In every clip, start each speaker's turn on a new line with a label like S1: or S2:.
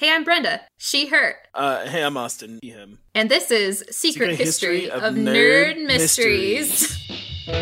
S1: Hey, I'm Brenda. She, her.
S2: Uh, hey, I'm Austin. He, him.
S1: And this is Secret,
S2: Secret
S1: History,
S2: History
S1: of, Nerd,
S2: Nerd
S1: Mysteries.
S3: All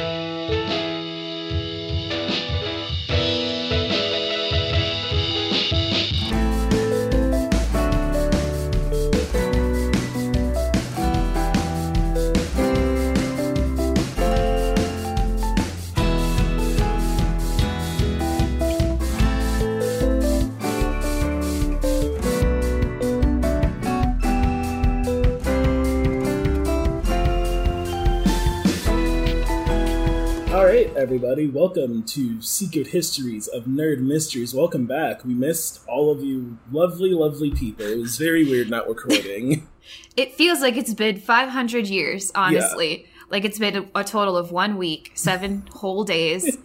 S3: everybody, welcome to Secret Histories of Nerd Mysteries. Welcome back. We missed all of you lovely, lovely people. It was very weird not recording.
S1: It feels like it's been 500 years, honestly. Like it's been a, a total of one week, seven whole days.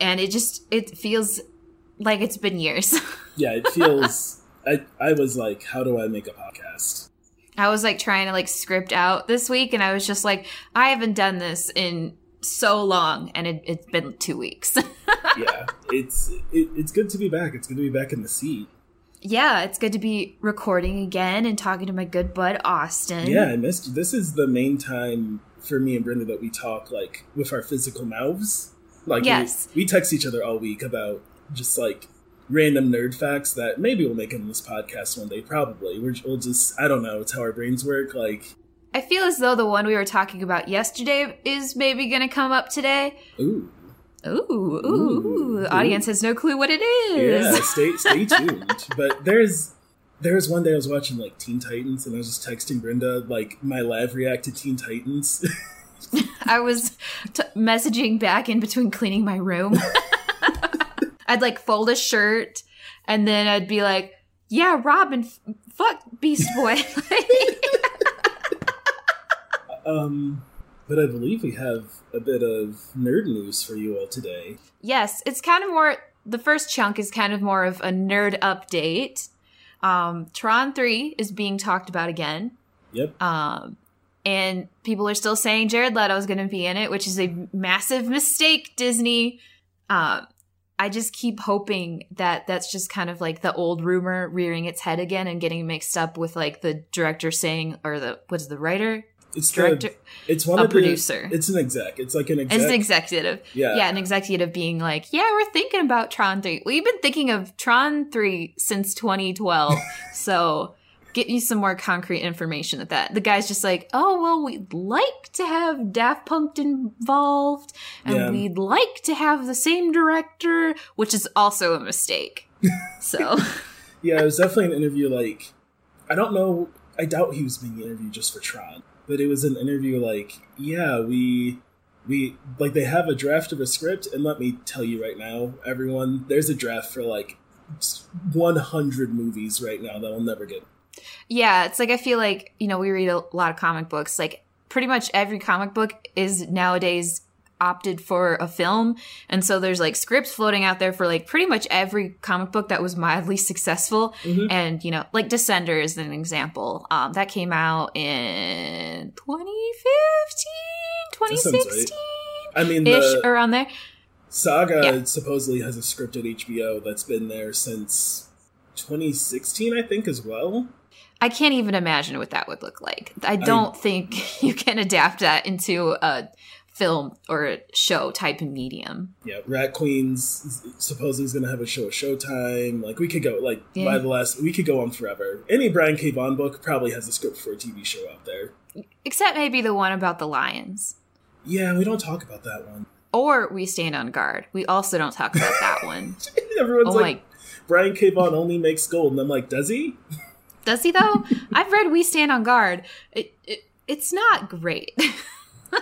S1: and it just, it feels like it's been years.
S3: yeah, it feels. I, I was like, how do I make a podcast?
S1: I was like trying to like script out this week and I was just like, I haven't done this in so long and it, it's been two weeks.
S3: Yeah, it's it, it's good to be back. It's good to be back in the seat.
S1: yeah, it's good to be recording again and talking to my good bud Austin.
S3: Yeah, I missed you. This is the main time for me and Brenda that we talk like with our physical mouths. Like,
S1: Yes.
S3: we, we text each other all week about just like random nerd facts that maybe we'll make in this podcast one day. Probably, We're, we'll just I don't know. It's how our brains work. Like,
S1: I feel as though the one we were talking about yesterday is maybe going to come up today.
S3: ooh,
S1: Ooh, ooh, ooh.
S3: Ooh.
S1: The audience has no clue what it is.
S3: yeah, stay stay tuned. But there's there was one day I was watching like Teen Titans and I was just texting Brenda like my live react to Teen Titans.
S1: I was t- messaging back in between cleaning my room. I'd like fold a shirt and then I'd be like, yeah, Robin, f- fuck Beast Boy.
S3: Um, but I believe we have a bit of nerd news for you all today.
S1: yes, it's kind of more, the first chunk is kind of more of a nerd update. Um, Tron 3 is being talked about again.
S3: Yep.
S1: Um, and people are still saying Jared Leto is going to be in it, which is a massive mistake, Disney. Um, I just keep hoping that that's just kind of like the old rumor rearing its head again and getting mixed up with like the director saying, or the, what's the writer?
S3: It's
S1: Director,
S3: The, it's one
S1: a
S3: of the-
S1: producer.
S3: it's an exec. It's like an exec.
S1: It's an executive.
S3: Yeah.
S1: Yeah, an executive being like, yeah, we're thinking about Tron 3. We've been thinking of Tron 3 since 2012. so get you some more concrete information at that. The guy's just like, oh, well, we'd like to have Daft Punk involved and
S3: Yeah.
S1: we'd like to have the same director, which is also a mistake. so,
S3: Yeah, it was definitely an interview. Like, I don't know. I doubt he was being interviewed just for Tron, but it was an interview. Like, yeah, we we like they have a draft of a script, and let me tell you right now, everyone, there's a draft for like 100 movies right now that will never get.
S1: yeah, it's like I feel like, you know, we read a lot of comic books. Like, pretty much every comic book is nowadays opted for a film. And so there's like scripts floating out there for like pretty much every comic book that was mildly successful.
S3: Mhm.
S1: And, you know, like Descender is an example. Um, that came out in 2015,
S3: That sounds right.
S1: 2016
S3: I mean,
S1: ish,
S3: the
S1: around there.
S3: Saga
S1: Yeah.
S3: supposedly has a script at HBO that's been there since 2016, I think, as well.
S1: I can't even imagine what that would look like. I don't think you can adapt that into a film or show type of medium.
S3: Yeah, Rat Queens supposedly is going to have a show at Showtime. Like we could go like
S1: Yeah.
S3: by the last we could go on forever. Any Brian K. Vaughan book probably has a script for a TV show out there.
S1: Except maybe the one about the lions.
S3: Yeah, we don't talk about that one.
S1: Or We Stand on Guard. We also don't talk about that one.
S3: Everyone's
S1: Oh
S3: like
S1: my.
S3: Brian K. Vaughan only makes gold, and I'm like, does he?
S1: Does he though? I've read We Stand on Guard. It, it it's not great.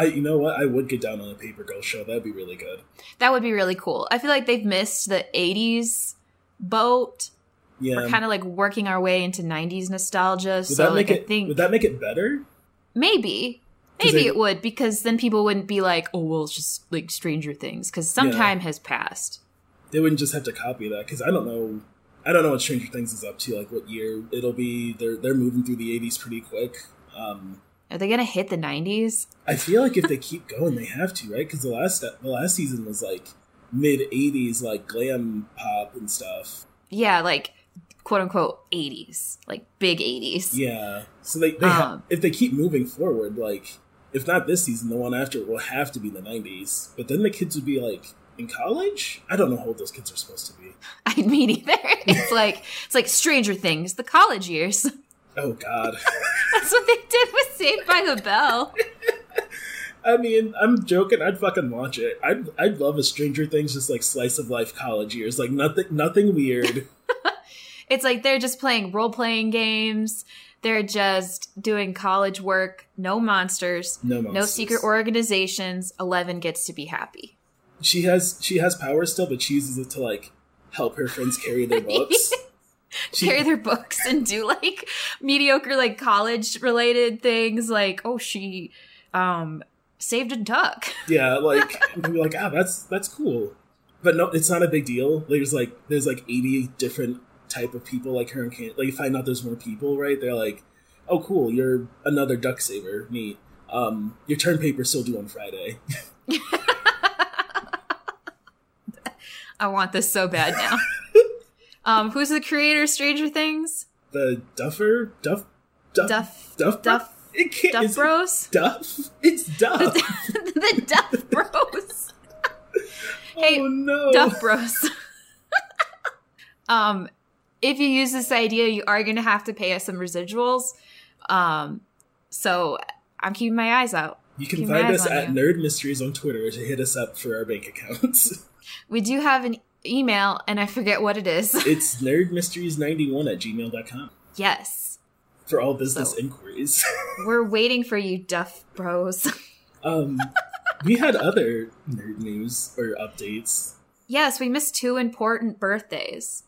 S3: I you know what? I would get down on a Paper Girl show. That'd be really good.
S1: that would be really cool. I feel like they've missed the 80s boat.
S3: Yeah.
S1: We're kind of like working our way into 90s nostalgia.
S3: would
S1: so
S3: that
S1: like
S3: make
S1: I
S3: it?
S1: think
S3: Would that make it better?
S1: Maybe, maybe
S3: they-
S1: it would because then people wouldn't be like, "Oh, well, it's just like Stranger Things" because some
S3: Yeah.
S1: time has passed.
S3: They wouldn't just have to copy that because I don't know. I don't know what Stranger Things is up to. Like what year it'll be. They're they're moving through the 80s pretty quick. Um,
S1: Are they gonna hit the 90s?
S3: I feel like if they keep going, they have to, right? Because the last the last season was like mid '80s, like glam pop and stuff.
S1: Yeah, like quote unquote 80s, like big 80s.
S3: Yeah. So they, they ha-
S1: Um,
S3: if they keep moving forward, like if not this season, the one after will have to be the '90s. But then the kids would be like in college. I don't know how old those kids are supposed to be.
S1: I mean, either. It's like it's like Stranger Things, the college years.
S3: Oh God.
S1: That's what they did with Saved by the Bell.
S3: I mean, I'm joking. I'd fucking watch it. I'd I'd love a Stranger Things, just like slice of life college years, like nothing nothing weird.
S1: It's like they're just playing role playing games. They're just doing college work. No monsters.
S3: No monsters.
S1: No secret organizations. Eleven gets to be happy.
S3: She has she has power still, but she uses it to like help her friends carry their books. She-
S1: Carry their books and do like mediocre like college related things. Like oh she um saved a duck.
S3: Yeah, like like, ah, that's that's cool. But no, it's not a big deal. There's like there's like eighty different type of people like her and can like you find out there's more people, right? They're like, oh cool, you're another duck saver, neat. Um, your turn paper's still due on Friday.
S1: I want this so bad now. Um, who's the creator of Stranger Things?
S3: The Duffer Duff Duff
S1: Duff
S3: Duff
S1: Duff
S3: It can't,
S1: Duff
S3: is it
S1: Bros.
S3: Duff. It's Duff.
S1: the Duff Bros. Hey,
S3: oh no.
S1: Duff Bros. um, if you use this idea, you are going to have to pay us some residuals. Um, so I'm keeping my eyes out.
S3: You can
S1: Keep
S3: find us at
S1: you.
S3: Nerd Mysteries on Twitter to hit us up for our bank accounts.
S1: We do have an email, and I forget what it is.
S3: it's nerdmysteries91 at gmail.com
S1: yes,
S3: for all business
S1: So-
S3: inquiries.
S1: we're waiting for you, Duff Bros.
S3: um, we had other nerd news or updates.
S1: Yes, we missed two important birthdays.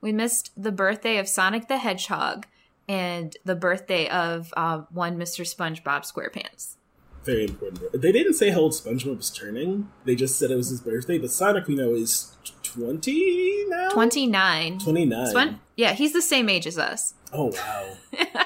S1: We missed the birthday of Sonic the Hedgehog and the birthday of uh, one Mr. SpongeBob SquarePants.
S3: Very important. They didn't say how old SpongeBob was turning. They just said it was his birthday. But Sonic, we know, is 20 now?
S1: 29.
S3: 29.
S1: Spon- yeah, he's the same age as us.
S3: oh, wow.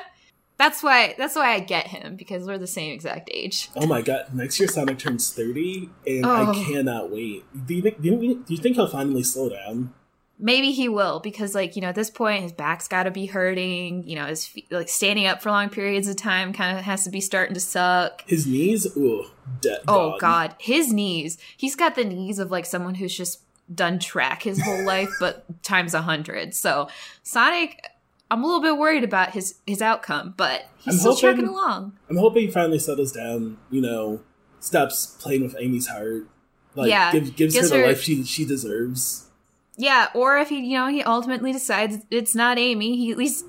S1: That's why that's why I get him because we're the same exact age.
S3: Oh my god! Next year Sonic turns thirty, and
S1: Oh.
S3: I cannot wait. Do you think? Do you, do you think he'll finally slow down?
S1: Maybe he will because like, you know, at this point his back's got to be hurting, you know, his feet, like standing up for long periods of time kind of has to be starting to suck.
S3: His knees, ooh, de-
S1: Oh god, his knees. He's got the knees of like someone who's just done track his whole life but times a hundred. So, Sonic I'm a little bit worried about his his outcome, but he's
S3: I'm
S1: still
S3: hoping-
S1: trucking along.
S3: I'm hoping he finally settles down. You know, stops playing with Amy's heart. Like,
S1: Yeah,
S3: give, gives her the
S1: her-
S3: life she she deserves.
S1: Yeah, or if he, you know, he ultimately decides it's not Amy, he at least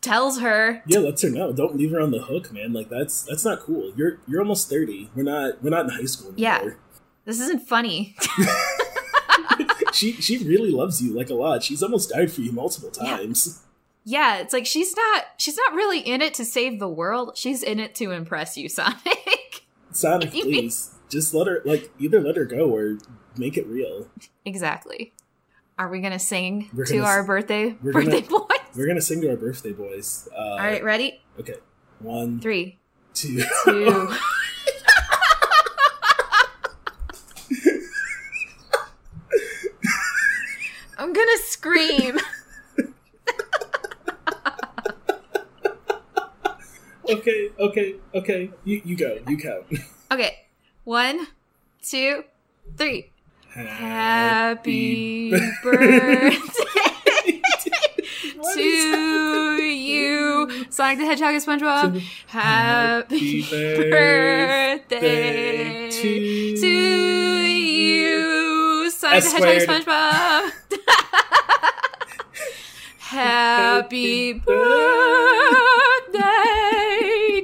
S1: tells her.
S3: Yeah, lets her know. Don't leave her on the hook, man. Like that's that's not cool. You're you're almost thirty. We're not we're not in high school
S1: Yeah.
S3: anymore.
S1: This isn't funny.
S3: she she really loves you like a lot. She's almost died for you multiple times.
S1: yeah, it's like she's not she's not really in it to save the world. She's in it to impress you, Sonic.
S3: Sonic, please just let her like either let her go or make it real.
S1: exactly. Are we gonna sing
S3: We're
S1: to
S3: gonna
S1: our birthday birthday
S3: gonna-
S1: boys?
S3: We're gonna sing to our birthday boys. Uh,
S1: All right, ready?
S3: Okay. One,
S1: Three,
S3: two.
S1: two. I'm gonna scream.
S3: okay, okay, okay. You you go. You count.
S1: Okay, one, two, three. Happy birthday to you, Sonic the Hedgehog and SpongeBob. Happy
S3: Happy
S1: birthday
S3: to
S1: to you, Sonic the Hedgehog and. SpongeBob. Happy birthday,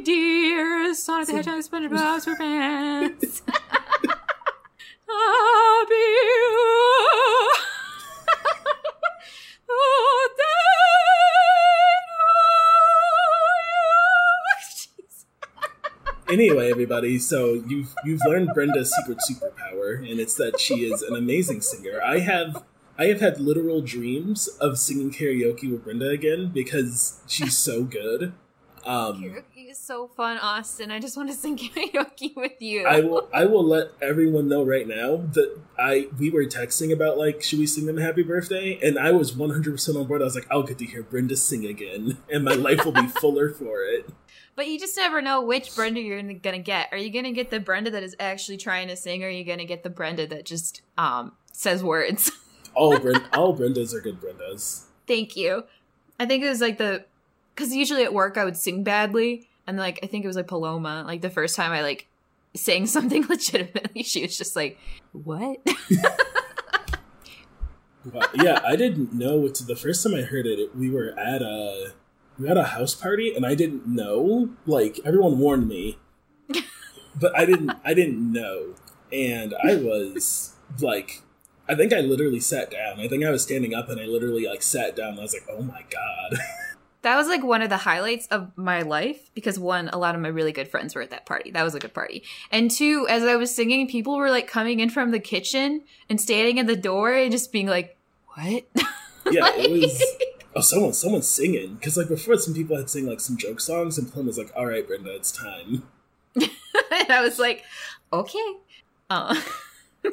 S1: dear Sonic the Hedgehog SpongeBob SquarePants. Happy birthday.
S3: Anyway, everybody, so you've you've learned Brenda's secret superpower, and it's that she is an amazing singer. I have I have had literal dreams of singing karaoke with Brenda again because she's so good. Um,
S1: is so fun, Austin. I just want to sing karaoke with you.
S3: I will. I will let everyone know right now that I we were texting about like should we sing them happy birthday, and I was one hundred percent on board. I was like, I'll get to hear Brenda sing again, and my life will be fuller for it.
S1: But you just never know which Brenda you're gonna get. Are you gonna get the Brenda that is actually trying to sing, or are you gonna get the Brenda that just um says words?
S3: All Brenda, all Brendas are good Brendas.
S1: Thank you. I think it was like the because usually at work I would sing badly, and like I think it was like Paloma. Like the first time I like sang something legitimately, she was just like, "What?"
S3: Wow. Yeah, I didn't know. It's the first time I heard it. it we were at a we had a house party, and I didn't know. Like everyone warned me, but I didn't. I didn't know, and I was like, I think I literally sat down. I think I was standing up, and I literally like sat down. And I was like, oh my god.
S1: that was like one of the highlights of my life because one, a lot of my really good friends were at that party. That was a good party. And two, as I was singing, people were like coming in from the kitchen and standing at the door and just being like, "What?"
S3: yeah, it was. Oh, someone, someone's singing because like before, some people had sing like some joke songs, and Plum was like, "All right, Brenda, it's time."
S1: and I was like, "Okay." Uh.
S3: God,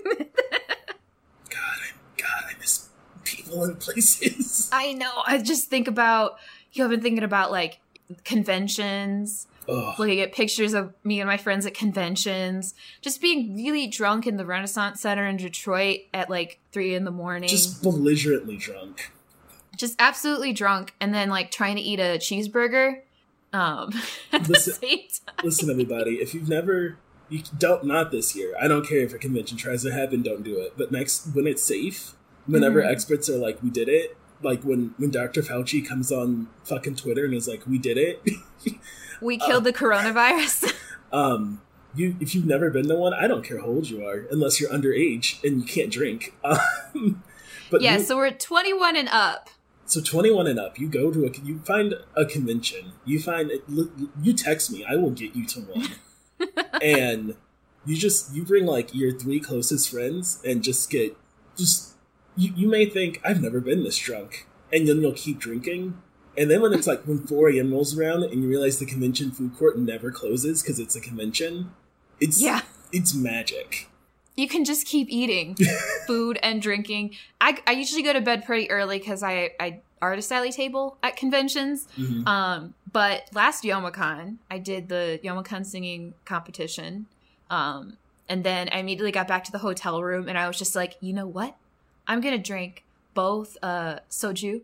S3: I, God, I miss people and places.
S1: I know. I just think about you have been thinking about like conventions
S3: Ugh.
S1: looking at pictures of me and my friends at conventions just being really drunk in the renaissance center in detroit at like three in the morning
S3: Just belligerently drunk.
S1: just absolutely drunk and then like trying to eat a cheeseburger um at the
S3: Listen-
S1: same time.
S3: Listen, everybody, if you've never, you don't not this year. I don't care if a convention tries to happen, don't do it. But next, when it's safe, whenever
S1: Mhm.
S3: experts are like, "We did it," like when when Dr. Fauci comes on fucking Twitter and is like, "We did it,"
S1: we killed the coronavirus
S3: um, you if you've never been to one, I don't care how old you are, unless you're underage and you can't drink. Um, but
S1: yeah
S3: you-
S1: so we're 21 and up
S3: So 21 and up, you go to a, you find a convention, you find, you text me, I will get you to one. and you just, you bring like your three closest friends and just get, just, you, you may think, I've never been this drunk. And then you'll keep drinking. And then when it's like when 4 a.m. rolls around and you realize the convention food court never closes because it's a convention, it's,
S1: yeah
S3: it's magic.
S1: you can just keep eating food and drinking i, I usually go to bed pretty early because i i artist alley table at conventions
S3: Mhm.
S1: Um, but last Youmacon, I did the Youmacon singing competition. Um, and then I immediately got back to the hotel room and I was just like, you know what? I'm gonna drink both uh soju,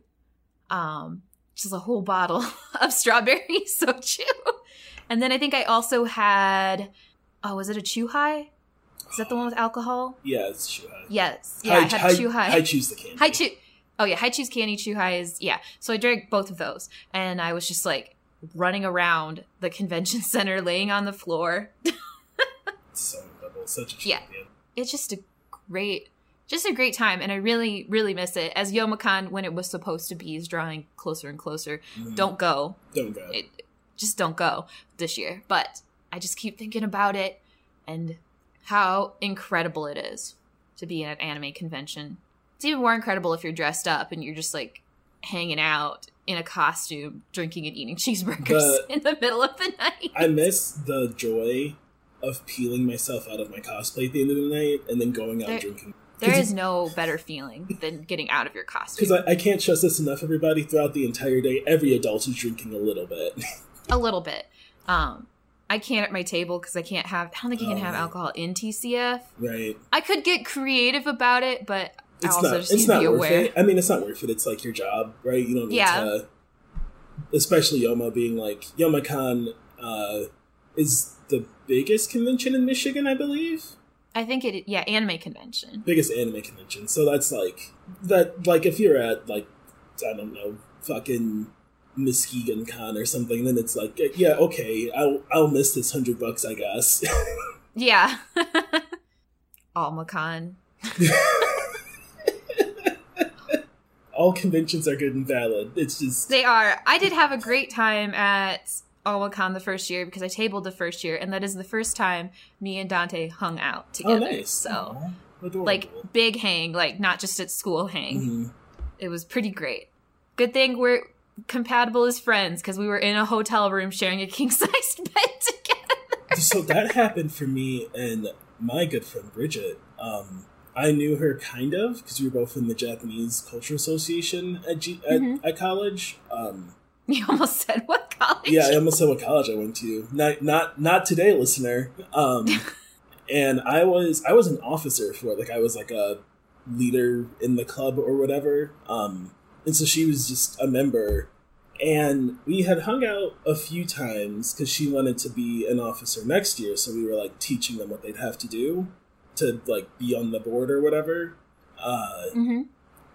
S1: um, which is a whole bottle of strawberry soju. And then I think I also had oh, was it a Chuhai? Is that the one with alcohol?
S3: Yeah, it's Shuhai.
S1: Yes. Yeah, I had
S3: Hi-
S1: Chuhai.
S3: Hi choose the candy.
S1: Hi Chu. Oh yeah, Hi Choose Candy Chew High is yeah. So I drank both of those, and I was just like running around the convention center, laying on the floor.
S3: so incredible. Such a champion. Yeah.
S1: It's just a great, just a great time, and I really, really miss it. As Youmacon, when it was supposed to be, is drawing closer and closer.
S3: Mhm.
S1: Don't go.
S3: Don't go.
S1: It just don't go this year. But I just keep thinking about it and how incredible it is to be at an anime convention. It's even more incredible if you're dressed up and you're just like hanging out in a costume, drinking and eating cheeseburgers
S3: The-
S1: in the middle of the night.
S3: I miss the joy of peeling myself out of my cosplay at the end of the night and then going out
S1: There-
S3: drinking.
S1: There is no better feeling than getting out of your costume.
S3: Because I, I can't stress this enough, everybody. Throughout the entire day, every adult is drinking a little bit.
S1: a little bit. Um, I can't at my table because I can't have. I don't think you can
S3: Oh,
S1: have alcohol in TCF.
S3: right?
S1: I could get creative about it, but I
S3: It's
S1: also
S3: not.
S1: just
S3: It's
S1: need
S3: not
S1: be
S3: worth
S1: aware.
S3: it. I mean, it's not worth it. It's like your job, right? You don't need
S1: Yeah.
S3: to. Especially Yoma being like Youmacon uh, is the biggest convention in Michigan, I believe.
S1: I think it. Yeah, anime convention.
S3: biggest anime convention. So that's like that. Like if you're at like I don't know, fucking Muskegon Con or something, then it's like yeah, okay, I'll I'll miss this hundred bucks, I guess.
S1: Yeah. Almacon.
S3: All conventions are good and valid. It's just
S1: They are. I did have a great time at Almacon the first year because I tabled the first year, and that is the first time me and Dante hung out
S3: oh
S1: together.
S3: nice.
S1: So,
S3: Aw, adorable.
S1: like, big hang, like, not just at school hang.
S3: Mhm.
S1: It was pretty great. Good thing we're compatible as friends because we were in a hotel room sharing a king sized bed together.
S3: so that happened for me and my good friend Bridget. Um, I knew her kind of because we were both in the Japanese Culture Association at, G- at,
S1: Mhm.
S3: at college. Um,
S1: You almost said what college?
S3: yeah, I almost said what college I went to. Not not not today, listener. Um, and I was I was an officer for it. Like I was like a leader in the club or whatever. Um, and so she was just a member. And we had hung out a few times because she wanted to be an officer next year. So we were like teaching them what they'd have to do to like be on the board or whatever. Uh,
S1: hmm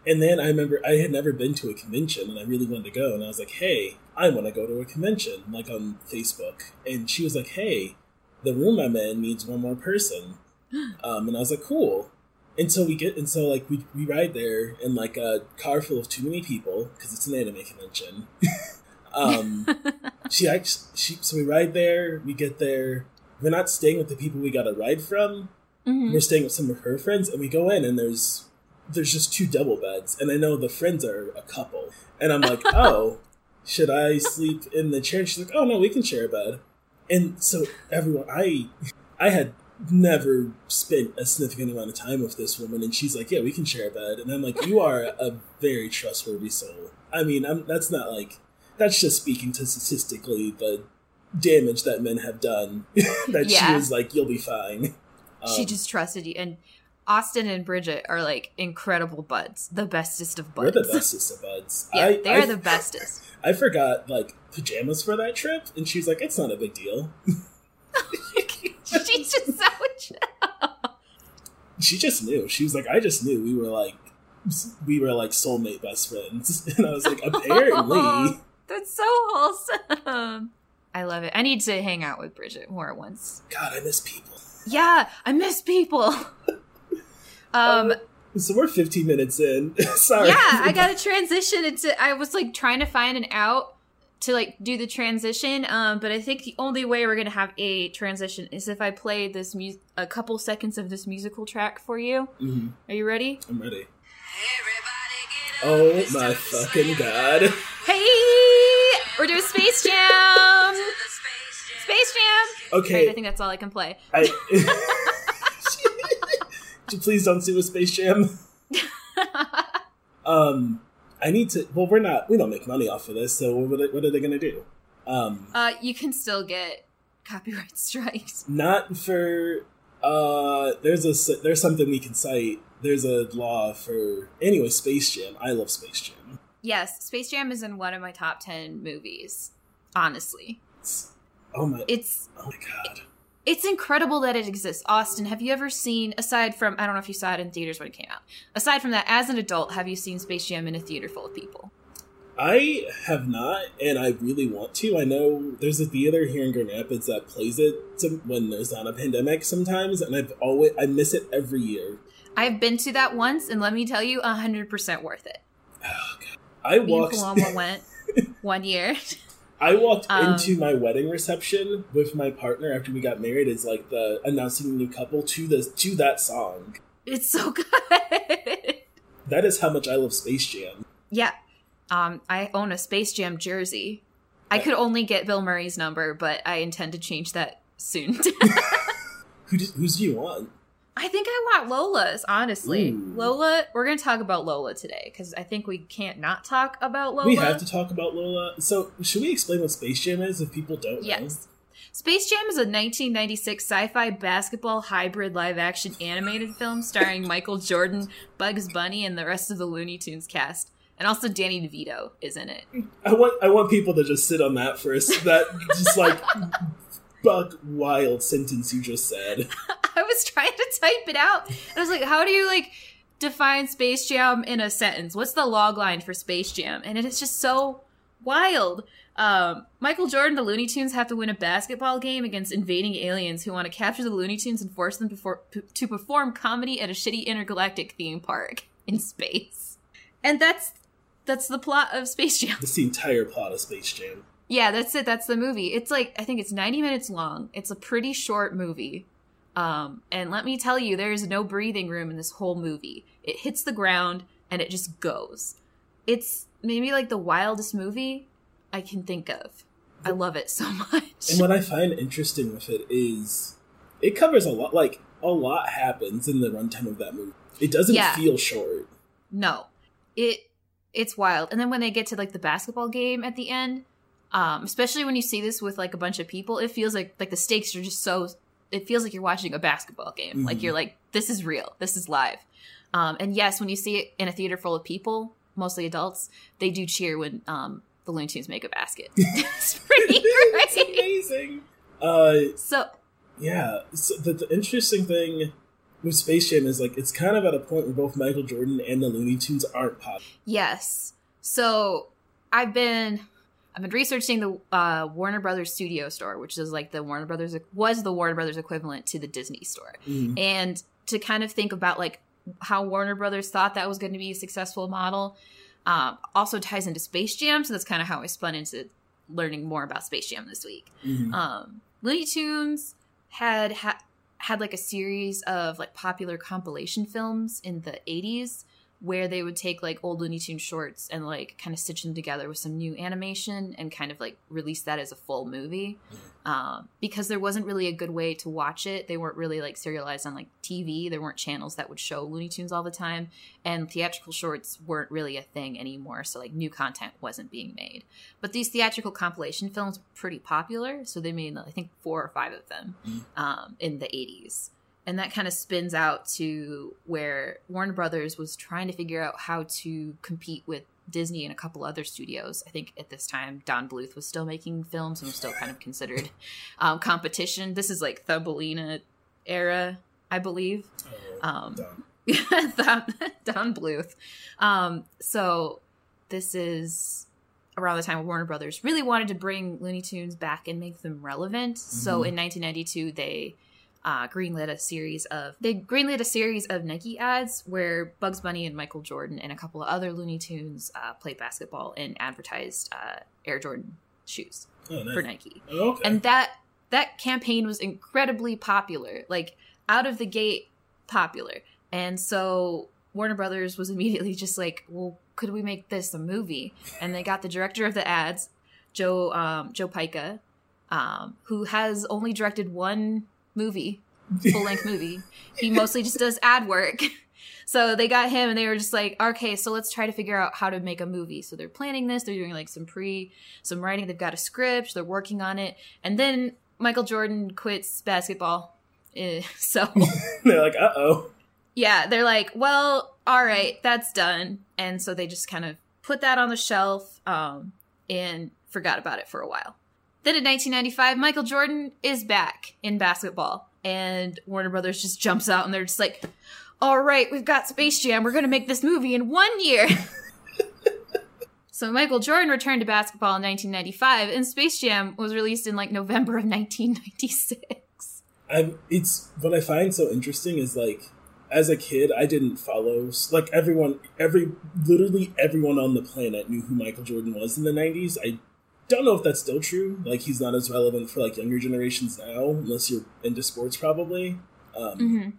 S3: and then I remember I had never been to a convention and I really wanted to go. And I was like, hey, I want to go to a convention, like on Facebook. And she was like, hey, the room I'm in needs one more person. Um, and I was like, cool. And so we get, and so like we, we ride there in like a car full of too many people because it's an anime convention. um, she actually, she, so we ride there, we get there. We're not staying with the people we got a ride from
S1: hmm
S3: we're staying with some of her friends and we go in and there's there's just two double beds and i know the friends are a couple. And i'm like oh should i sleep in the chair? And she's like oh no we can share a bed. And so everyone i i had never spent a significant amount of time with this woman and she's like yeah we can share a bed. And i'm like you are a very trustworthy soul. I mean I'm, that's not like that's just speaking to statistically the damage that men have done that she
S1: Yeah.
S3: was like you'll be fine.
S1: She
S3: Um,
S1: just trusted you. And Austin and Bridget are like incredible buds, the bestest of buds.
S3: We're the bestest of buds.
S1: yeah,
S3: I,
S1: they are
S3: I,
S1: the bestest.
S3: I forgot like pajamas for that trip, and she's like, "It's not a big deal."
S1: She's just so chill.
S3: She just knew. She was like, "I just knew we were like, we were like soulmate best friends," and I was like, "Apparently."
S1: That's so wholesome. I love it. I need to hang out with Bridget more once.
S3: God, I miss people.
S1: Yeah, I miss people. Um,
S3: So we're 15 minutes in. Sorry.
S1: yeah, I got to transition into. I was like trying to find an out to like do the transition, um, but I think the only way we're gonna have a transition is if I play this mu- a couple seconds of this musical track for you.
S3: Mhm,
S1: Are you ready?
S3: I'm ready. Oh my fucking god!
S1: Hey, we're doing Space Jam. Space Jam.
S3: Okay,
S1: Right, I think that's all I can play.
S3: I. Please don't sue a Space Jam. Um, I need to. Well, we're not. We don't make money off of this. So what are they, what are they going to do? Um,
S1: uh, you can still get copyright strikes.
S3: not for. Uh, there's a there's something we can cite. There's a law for anyway. Space Jam. I love Space Jam.
S1: Yes, Space Jam is in one of my top ten movies. Honestly,
S3: It's, oh my.
S1: it's
S3: Oh my god.
S1: It's incredible that it exists. Austin, have you ever seen aside from I don't know if you saw it in theaters when it came out. Aside from that, as an adult, have you seen Space Jam in a theater full of people?
S3: I have not, and I really want to. I know there's a theater here in Grand Rapids that plays it when there's not a pandemic sometimes, and I've always I miss it every year.
S1: I've been to that once, and let me tell you, hundred percent worth it.
S3: Oh, God. I
S1: Me and
S3: walked.
S1: Paloma went one year.
S3: I walked
S1: Um,
S3: into my wedding reception with my partner after we got married as like the announcing the new couple to the to that song.
S1: It's so good.
S3: That is how much I love Space Jam.
S1: yeah. Um, I own a Space Jam jersey. I could only get Bill Murray's number, but I intend to change that soon.
S3: Who do, who's do you want?
S1: I think I want Lola's, honestly.
S3: Ooh.
S1: Lola, we're going to talk about Lola today because I think we can't not talk about Lola.
S3: We have to talk about Lola. So should we explain what Space Jam is if people don't know?
S1: Yes. Space Jam is a 1996 sci-fi basketball hybrid live-action animated film starring Michael Jordan, Bugs Bunny, and the rest of the Looney Tunes cast. And also Danny DeVito is in it.
S3: I want I want people to just sit on that first. that just like buck wild sentence you just said.
S1: I was trying to type it out. I was like, how do you like define Space Jam in a sentence? What's the log line for Space Jam? And it is just so wild. Um, Michael Jordan, the Looney Tunes have to win a basketball game against invading aliens who want to capture the Looney Tunes and force them before, p- to perform comedy at a shitty intergalactic theme park in space. And that's that's the plot of Space Jam.
S3: That's the entire plot of Space Jam.
S1: Yeah, that's it. That's the movie. It's like I think it's 90 minutes long. It's a pretty short movie. Um, and let me tell you, there is no breathing room in this whole movie. It hits the ground and it just goes. It's maybe like the wildest movie I can think of. I love it so much.
S3: And what I find interesting with it is it covers a lot. Like a lot happens in the runtime of that movie. It doesn't
S1: Yeah.
S3: feel short.
S1: No, it it's wild. And then when they get to like the basketball game at the end, um, especially when you see this with like a bunch of people, it feels like like the stakes are just so. It feels like you're watching a basketball game. Like
S3: Mhm.
S1: you're like, this is real. This is live. Um, and yes, when you see it in a theater full of people, mostly adults, they do cheer when um, the Looney Tunes make a basket. it's pretty
S3: it's amazing. Uh,
S1: So
S3: yeah. So the, the interesting thing with Space Jam is like it's kind of at a point where both Michael Jordan and the Looney Tunes aren't pop.
S1: Yes. So I've been I've been researching the uh, Warner Brothers Studio Store, which is like the Warner Brothers was the Warner Brothers equivalent to the Disney Store,
S3: Mhm.
S1: and to kind of think about like how Warner Brothers thought that was going to be a successful model. Um, also ties into Space Jam, so that's kind of how I spun into learning more about Space Jam this week
S3: Mhm.
S1: um looney tunes had ha- had like a series of like popular compilation films in the 80s where they would take like old looney tune shorts and like kind of stitch them together with some new animation and kind of like release that as a full movie. Um, because there wasn't really a good way to watch it. They weren't really like serialized on like tv there weren't channels that would show looney tunes all the time. And theatrical shorts weren't really a thing anymore. So like new content wasn't being made. But these theatrical compilation films were pretty popular, so they made I think four or five of them
S3: Mm.
S1: um, in the '80s, and that kind of spins out to where Warner Brothers was trying to figure out how to compete with Disney and a couple other studios. I think at this time Don Bluth was still making films and was still kind of considered um, competition. This is like Thumbelina era, I believe.
S3: Oh,
S1: Um,
S3: dumb.
S1: Don, Don Bluth. Um, so this is around the time Warner Brothers really wanted to bring Looney Tunes back and make them relevant. So
S3: Mhm.
S1: in 1992, they uh, greenlit a series of they greenlit a series of Nike ads where Bugs Bunny and Michael Jordan and a couple of other Looney Tunes uh, played basketball and advertised uh, Air Jordan shoes
S3: Oh, nice.
S1: for Nike
S3: Oh, okay.
S1: and that that campaign was incredibly popular like out of the gate popular and so warner brothers was immediately just like well could we make this a movie and they got the director of the ads joe um, joe Pytka um, who has only directed one movie full-length movie. He mostly just does ad work. So they got him and they were just like okay so let's try to figure out how to make a movie. So they're planning this they're doing like some pre some writing they've got a script they're working on it. And then michael jordan quits basketball. Eh, so
S3: They're like, uh oh.
S1: yeah they're like well all right that's done. And so they just kind of put that on the shelf um, and forgot about it for a while then in 1995 michael jordan is back in basketball and warner brothers just jumps out and they're just like all right we've got space jam. We're going to make this movie in one year. So michael jordan returned to basketball in 1995 and space jam was released in like november of 1996
S3: I'm, it's what I find so interesting is like, as a kid, I didn't follow like everyone, every literally everyone on the planet knew who Michael Jordan was in the '90s. I don't know if that's still true. Like, he's not as relevant for like younger generations now, unless you're into sports, probably. Um,
S1: Mhm.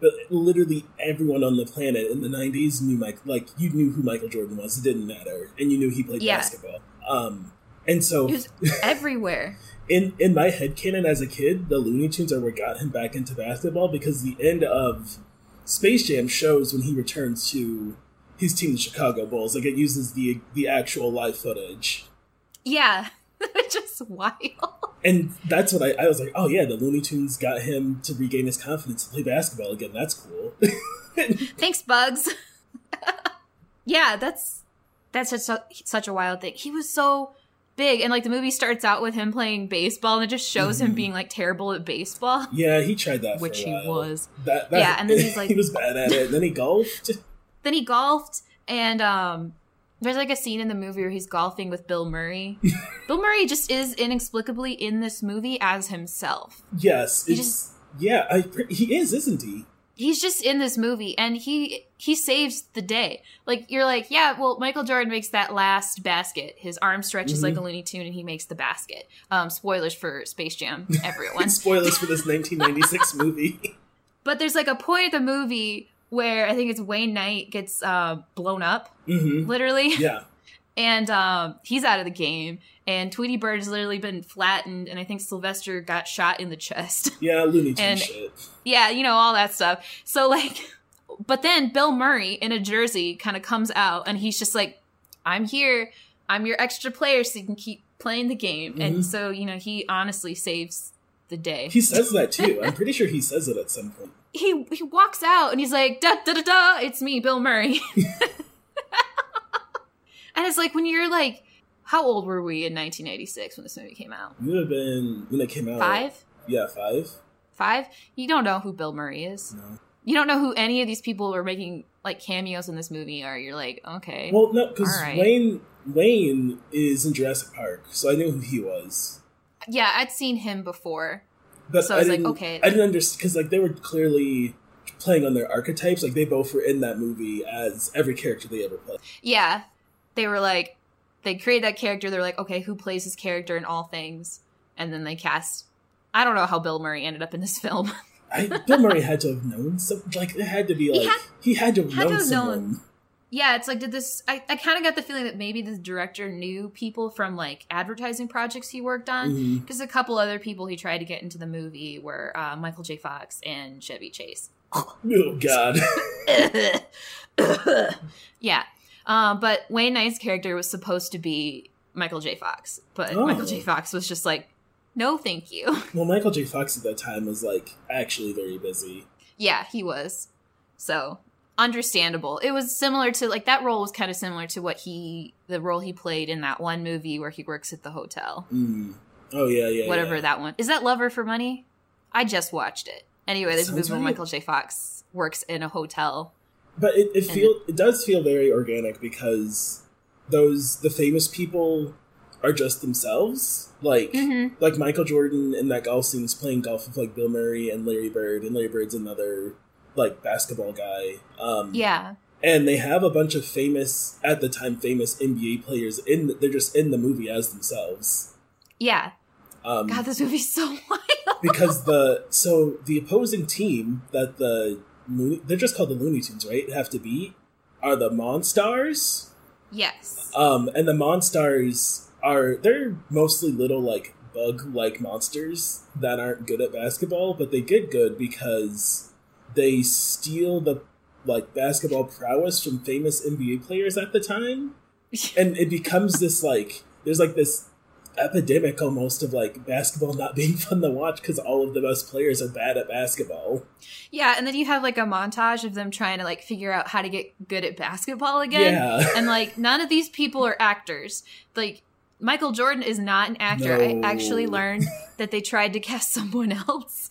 S3: But literally everyone on the planet in the '90s knew Mike. Like, you knew who Michael Jordan was. It didn't matter, and you knew he played
S1: Yeah.
S3: basketball. Um, and so
S1: everywhere
S3: in in my head canon as a kid, the Looney Tunes are what got him back into basketball because the end of Space Jam shows when he returns to his team, the Chicago Bulls. Like it uses the the actual live footage,
S1: yeah just wild
S3: and that's what I, I was like. Oh yeah, the Looney Tunes got him to regain his confidence to play basketball again. That's cool.
S1: Thanks, Bugs. yeah, that's that's such a, such a wild thing. He was so big, and like the movie starts out with him playing baseball, and it just shows him
S3: Mhm.
S1: being like terrible at baseball,
S3: yeah, he tried that, for
S1: which
S3: a
S1: he
S3: while.
S1: was.
S3: That, that,
S1: Yeah, and then he's like-
S3: he was bad at it. And then he golfed.
S1: Then he golfed, and um, there's like a scene in the movie where he's golfing with Bill Murray. Bill Murray just is inexplicably in this movie as himself.
S3: Yes,
S1: He just-
S3: yeah. I, he is, isn't he?
S1: he's just in this movie and he he saves the day like you're like yeah well michael jordan makes that last basket his arm stretches
S3: Mhm.
S1: like a looney tune and he makes the basket um spoilers for space jam everyone
S3: Spoilers for this 1996 movie.
S1: but there's like a point of the movie where i think it's wayne knight gets uh blown up
S3: hmm
S1: literally
S3: Yeah.
S1: and um, he's out of the game. And Tweety Bird has literally been flattened, and I think Sylvester got shot in the chest.
S3: Yeah, Looney Tunes
S1: And-
S3: shit.
S1: yeah, you know all that stuff. So like, but then Bill Murray in a jersey kind of comes out, and he's just like, "I'm here. I'm your extra player, so you can keep playing the game."
S3: Mhm.
S1: And so you know, he honestly saves the day.
S3: He says that too. I'm pretty sure he says it at some point.
S1: He he walks out and he's like da da da da it's me bill murray and it's like when you're like how old were we in 1986 when this movie came out
S3: You would have been when it came out.
S1: five
S3: Yeah, five.
S1: five you don't know who bill murray is
S3: No.
S1: you don't know who any of these people who are making like cameos in this movie are you're like okay
S3: Well, no, because
S1: right.
S3: Wayne Wayne is in Jurassic Park, so I knew who he was.
S1: yeah i'd seen him before
S3: But
S1: So I was like,
S3: didn't-
S1: okay.
S3: I didn't understand because like they were clearly playing on their archetypes. Like they both were in that movie as every character they ever played.
S1: yeah they were like they created that character they're like okay who plays this character in all things and then they cast i don't know how bill murray ended up in this film
S3: I, Bill Murray had to have known some. Like it had to be like he
S1: had-
S3: had, to have
S1: had to
S3: known
S1: have
S3: someone.
S1: known. Yeah it's like did this i, I kind of got the feeling that maybe the director knew people from like advertising projects he worked on. Because a couple other people he tried to get into the movie were uh, michael j. Fox and chevy chase.
S3: Oh God!
S1: yeah. Uh, but wayne knight's character was supposed to be michael j. Fox but
S3: Oh.
S1: michael j. Fox was just like no thank you.
S3: Well, Michael J. Fox at that time was like actually very busy.
S1: yeah he was. So understandable it was similar to like that role was kind of similar to what he the role he played in that one movie where he works at the hotel
S3: Mm. Oh yeah, yeah.
S1: whatever
S3: yeah.
S1: that one is that lover for money i just watched it anyway there's a
S3: Sounds
S1: movie where michael j fox works in a hotel
S3: But it, it feel it does feel very organic because those the famous people are just themselves. Like
S1: mm-hmm.
S3: like Michael Jordan in that golf scene is playing golf with like Bill Murray and Larry Bird, and Larry Bird's another like basketball guy. Um,
S1: yeah
S3: and they have a bunch of famous at the time famous NBA players in. The, they're just in the movie as themselves.
S1: yeah
S3: Um,
S1: god this movie's so wild
S3: because the so the opposing team that the they're just called the Looney Tunes, right? Have to beat are the Monstars.
S1: yes
S3: Um, and the Monstars are they're mostly little like bug like monsters that aren't good at basketball, but they get good because they steal the like basketball prowess from famous NBA players at the time. And it becomes this like there's like this epidemic almost of like basketball not being fun to watch because all of the best players are bad at basketball.
S1: yeah and then you have like a montage of them trying to like figure out how to get good at basketball again
S3: Yeah.
S1: and like none of these people are actors like michael jordan is not an actor i actually learned that they tried to cast someone else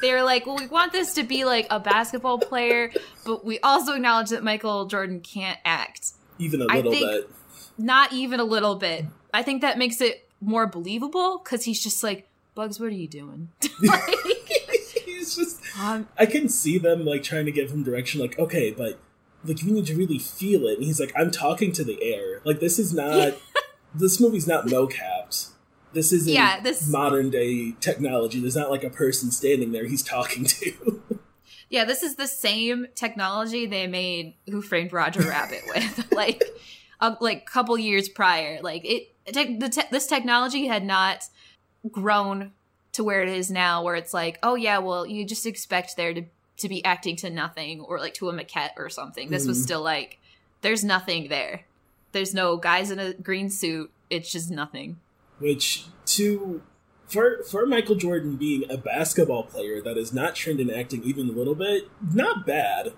S1: they were like well we want this to be like a basketball player but we also acknowledge that michael jordan can't act
S3: Even a little
S1: think-
S3: bit.
S1: not even a little bit i think that makes it more believable because he's just like bugs what are you doing like,
S3: He's just
S1: um,
S3: I can see them like trying to give him direction, like, okay, but like you need to really feel it. And he's like, I'm talking to the air. Like this is not this movie's not mocapped. This isn't
S1: Yeah, this-
S3: modern day technology. There's not like a person standing there he's talking to.
S1: Yeah, this is the same technology they made Who Framed Roger Rabbit with, like, a like couple years prior. Like it, te- the te- this technology had not grown to where it is now, where it's like, oh yeah, well, you just expect there to to be acting to nothing or like to a maquette or something. This was
S3: Mhm.
S1: still like, there's nothing there. There's no guys in a green suit. It's just nothing.
S3: Which to for for Michael Jordan being a basketball player that is not trained in acting even a little bit, not bad.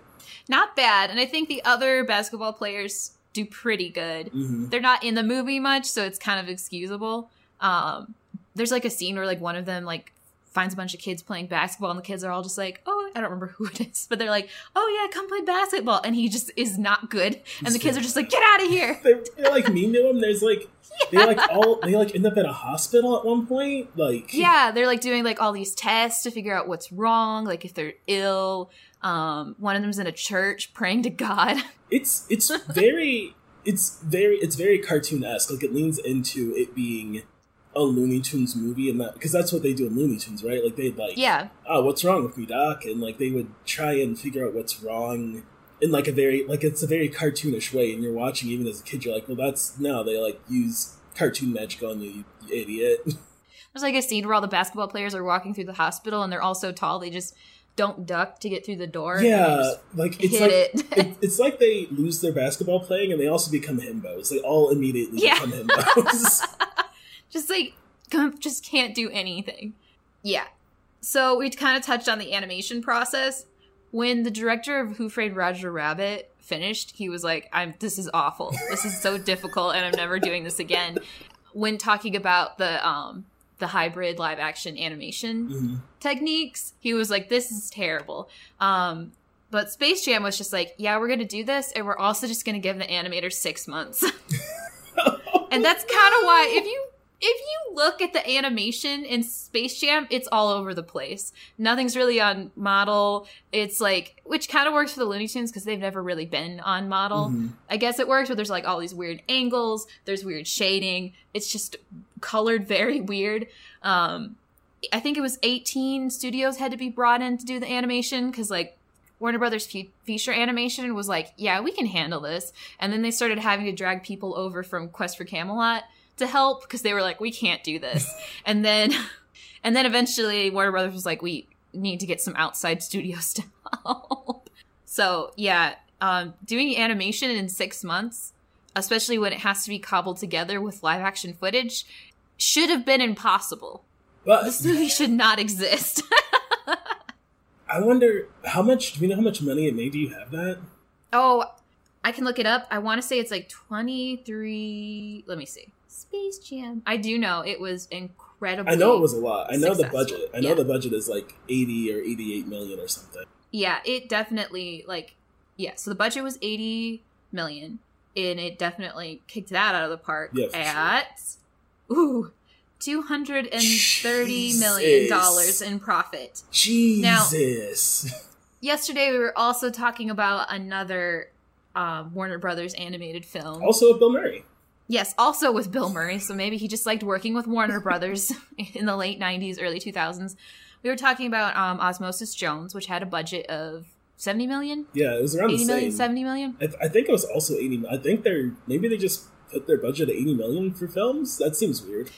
S1: Not bad, and I think the other basketball players do pretty good.
S3: hmm
S1: they're not in the movie much, so it's kind of excusable. Um, there's like a scene where like one of them like finds a bunch of kids playing basketball, and the kids are all just like, "Oh, I don't remember who it is," but they're like, "Oh yeah, come play basketball," and he just is not good, and the kids are just like, "Get out of here!"
S3: They're, they're like mean to him. There's like they like all they like end up in a hospital at one point. Like
S1: Yeah, they're like doing like all these tests to figure out what's wrong, like if they're ill. Um, one of them's in a church praying to God.
S3: it's it's very it's very it's very cartoon esque. Like it leans into it being a Looney Tunes movie, and that because that's what they do in Looney Tunes, right? Like they'd like,
S1: yeah,
S3: oh, what's wrong with me, Doc? And like they would try and figure out what's wrong in like a very like it's a very cartoonish way, and you're watching even as a kid, you're like, well, that's no, they like use cartoon magic on you, you, idiot.
S1: There's like a scene where all the basketball players are walking through the hospital and they're all so tall they just don't duck to get through the door.
S3: yeah, like it's like
S1: it.
S3: it, it's like they lose their basketball playing, and they also become himbos. They all immediately
S1: Yeah.
S3: become himbos.
S1: just like just can't do anything. Yeah. So we kind of touched on the animation process. When the director of Who Framed Roger Rabbit finished, he was like, "I'm this is awful. This is so difficult, and I'm never doing this again." When talking about the um the hybrid live action animation
S3: Mhm.
S1: techniques, he was like, "This is terrible." Um, but Space Jam was just like, "Yeah, we're gonna do this, and we're also just gonna give the animators six months." and that's kind of why if you if you look at the animation in Space Jam, it's all over the place. Nothing's really on model. It's like, which kind of works for the Looney Tunes because they've never really been on model.
S3: Mhm.
S1: I guess it works, but there's like all these weird angles. There's weird shading. It's just colored very weird. Um, I think it was 18 studios had to be brought in to do the animation because like Warner Brothers fe- feature animation was like, yeah, we can handle this. And then they started having to drag people over from Quest for Camelot to help because they were like, we can't do this. and then, and then eventually Warner Brothers was like, we need to get some outside studios to help. So yeah, um, doing animation in six months, especially when it has to be cobbled together with live action footage, should have been impossible.
S3: But
S1: This movie should not exist.
S3: I wonder how much. Do we know how much money it made? Do you have that?
S1: oh, I can look it up. I want to say it's like 23. Let me see. Space Jam. I do know it was incredible.
S3: I know it was a lot. I know the budget. I know
S1: Yeah.
S3: the budget is like eighty or eighty-eight million or something.
S1: Yeah, it definitely like yeah. So the budget was 80 million, and it definitely kicked that out of the park
S3: Yeah, for
S1: at ooh. Two hundred and thirty million dollars
S3: Jesus.
S1: in profit.
S3: Jesus.
S1: Yesterday, we were also talking about another um, Warner Brothers animated film.
S3: also with Bill Murray.
S1: Yes, also with Bill Murray. So maybe he just liked working with Warner Brothers in the late 90s, early 2000s. We were talking about um, Osmosis Jones, which had a budget of 70 million,
S3: Yeah, it was around
S1: 80
S3: the
S1: million,
S3: same.
S1: 70 million.
S3: I, th- I think it was also eighty. I think they're maybe they just put their budget at eighty million for films. That seems weird.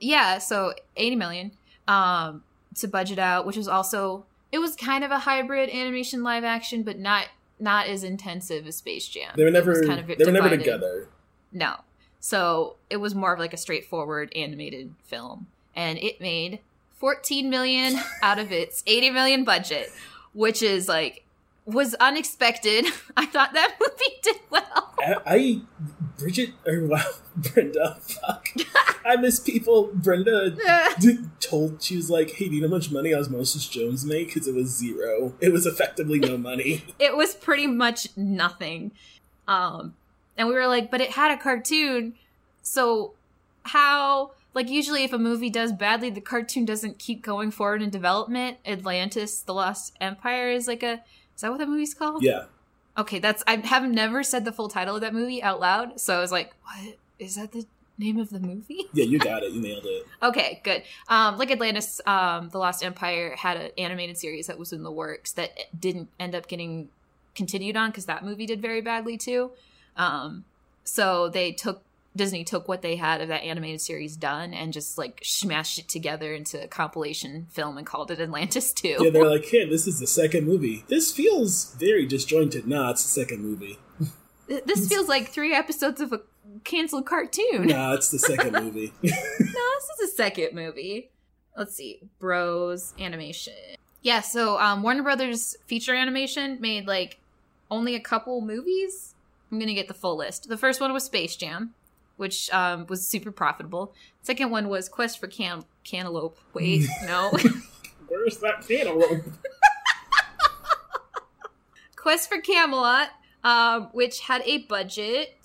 S1: Yeah, so 80 million um, to budget out, which was also, it was kind of a hybrid animation live action, but not not as intensive as Space Jam.
S3: They were never.
S1: kind of
S3: they were never together.
S1: No. So it was more of like a straightforward animated film. And it made 14 million out of its 80 million budget, which is like was unexpected. I thought that movie did well.
S3: I, I Bridget or wow, Brenda. Fuck, I miss people. Brenda d- told she was like, "Hey, do you know how much money Osmosis Jones made? Because it was zero. It was effectively no money."
S1: it was pretty much nothing. Um and we were like, but it had a cartoon. So how like usually if a movie does badly, the cartoon doesn't keep going forward in development. Atlantis, The Lost Empire is like a that what that movie's called?
S3: yeah,
S1: Okay, that's I have never said the full title of that movie out loud, so I was like, "What is that? The name of the movie?"
S3: yeah, you got it. You nailed it.
S1: Okay, good. Um, like Atlantis, um, The Lost Empire had an animated series that was in the works that didn't end up getting continued on because that movie did very badly too. Um, so they took Disney took what they had of that animated series done and just like smashed it together into a compilation film and called it Atlantis Two.
S3: Yeah, they're like, "Hey, this is the second movie. This feels very disjointed." Nah, it's the second movie.
S1: this feels like three episodes of a canceled cartoon.
S3: Nah, it's the second movie.
S1: No, this is the second movie. Let's see. Bros animation. Yeah, so um, Warner Brothers feature animation made like only a couple movies. I'm gonna get the full list. The first one was Space Jam, which um, was super profitable. Second one was Quest for Can- Cantaloupe. Wait, no.
S3: Where's that cantaloupe?
S1: Quest for Camelot, um, which had a budget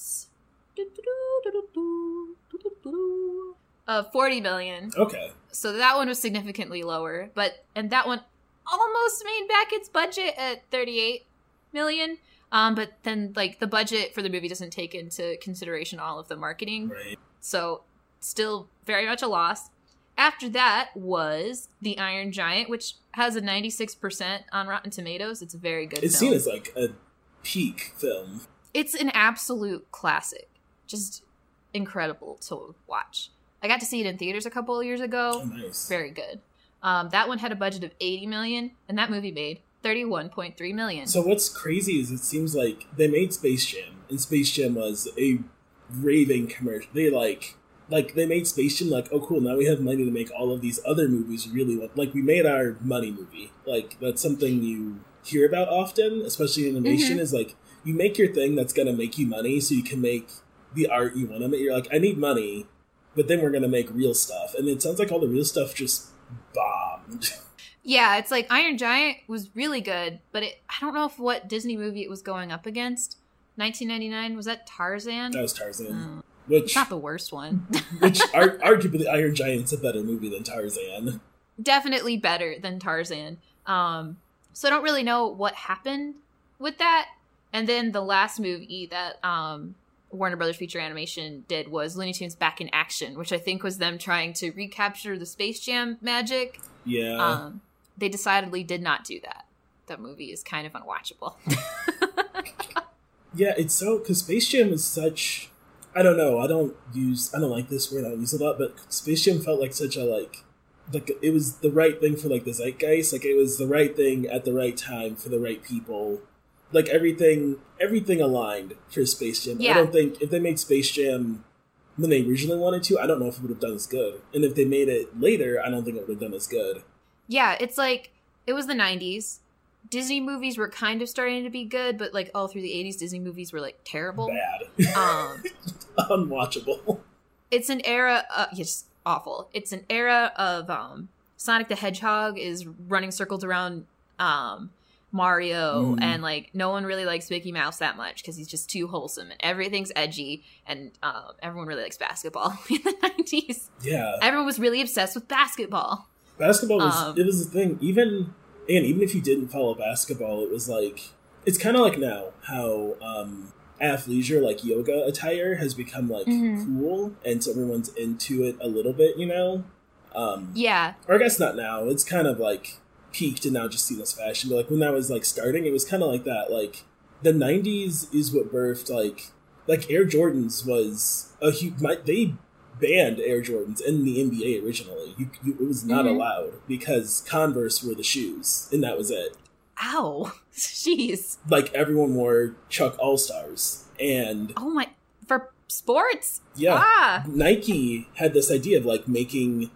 S1: of 40 million.
S3: Okay,
S1: So that one was significantly lower, but and that one almost made back its budget at 38 million. Um, but then like the budget for the movie doesn't take into consideration all of the marketing,
S3: right.
S1: so still very much a loss. After that was The Iron Giant, which has a 96% on Rotten Tomatoes. It's a very good
S3: It's
S1: film.
S3: seen as like a peak film.
S1: It's an absolute classic. Just incredible to watch. I got to see it in theaters a couple of years ago.
S3: Oh, nice.
S1: Very good. Um, that one had a budget of 80 million, and that movie made 31.3 million.
S3: So what's crazy is it seems like they made Space Jam, and Space Jam was a raving commercial. They like like they made Space Jam like, oh cool, now we have money to make all of these other movies really well. like we made our money movie. Like that's something you hear about often, especially in animation,
S1: Mhm.
S3: is like you make your thing that's gonna make you money so you can make the art you want to make. You're like, I need money, but then we're gonna make real stuff. And it sounds like all the real stuff just bombed.
S1: yeah, it's like Iron Giant was really good, but it, I don't know if what Disney movie it was going up against. 1999 was that Tarzan?
S3: that was Tarzan.
S1: Mm,
S3: Which
S1: it's not the worst one.
S3: which ar- arguably Iron Giant's a better movie than Tarzan.
S1: Definitely better than Tarzan. Um, so I don't really know what happened with that. And then the last movie that um, Warner Brothers Feature Animation did was Looney Tunes Back in Action, which I think was them trying to recapture the Space Jam magic.
S3: Yeah.
S1: Um, they decidedly did not do that. That movie is kind of unwatchable.
S3: yeah, it's so because Space Jam is such. I don't know. I don't use. I don't like this word. I don't use a lot, but Space Jam felt like such a like. Like it was the right thing for like the zeitgeist. Like it was the right thing at the right time for the right people. Like everything, everything aligned for Space Jam. I don't think if they made Space Jam when they originally wanted to, I don't know if it would have done as good. And if they made it later, I don't think it would have done as good.
S1: Yeah, it's like it was the 90s. Disney movies were kind of starting to be good, but like all through the 80s, Disney movies were like terrible.
S3: Bad,
S1: Um,
S3: unwatchable.
S1: it's an era of yes awful it's an era of um sonic the hedgehog is running circles around um mario
S3: Mm.
S1: and like no one really likes mickey mouse that much because he's just too wholesome and everything's edgy and um, everyone really likes basketball in the 90s
S3: Yeah.
S1: everyone was really obsessed with basketball
S3: basketball was
S1: Um,
S3: it was the thing. Even and even if you didn't follow basketball it was like it's kind of like now how um athleisure like yoga attire has become like
S1: Mhm.
S3: cool and so everyone's into it a little bit you know? Um
S1: yeah.
S3: or i guess not now. It's kind of like peaked and now just seen as fashion but like when that was like starting it was kind of like that. Like the 90s is what birthed like like air jordans was a huge my, they banned air jordans in the nba originally you, you, it was not
S1: Mhm.
S3: allowed because converse were the shoes and that was it
S1: ow jeez
S3: like everyone wore chuck all-stars and
S1: oh my for sports
S3: yeah
S1: ah
S3: Nike had this idea of like making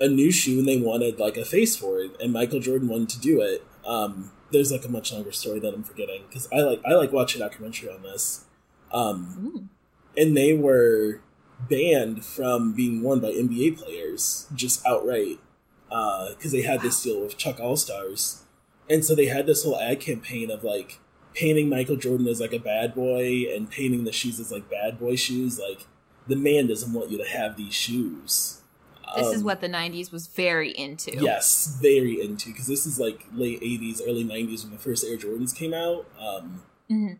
S3: a new shoe and they wanted like a face for it and Michael Jordan wanted to do it. Um there's like a much longer story that I'm forgetting because I like I like watching a documentary on this. Um
S1: Ooh.
S3: and they were banned from being worn by NBA players just outright because they had this deal with Chuck All Stars, and so they had this whole ad campaign of like painting Michael Jordan as like a bad boy and painting the shoes as like bad boy shoes. Like the man doesn't want you to have these shoes.
S1: this is
S3: Um,
S1: what the 90s was very into
S3: Yes, very into because this is like late '80s, early '90s when the first Air Jordans came out. Um,
S1: Mhm.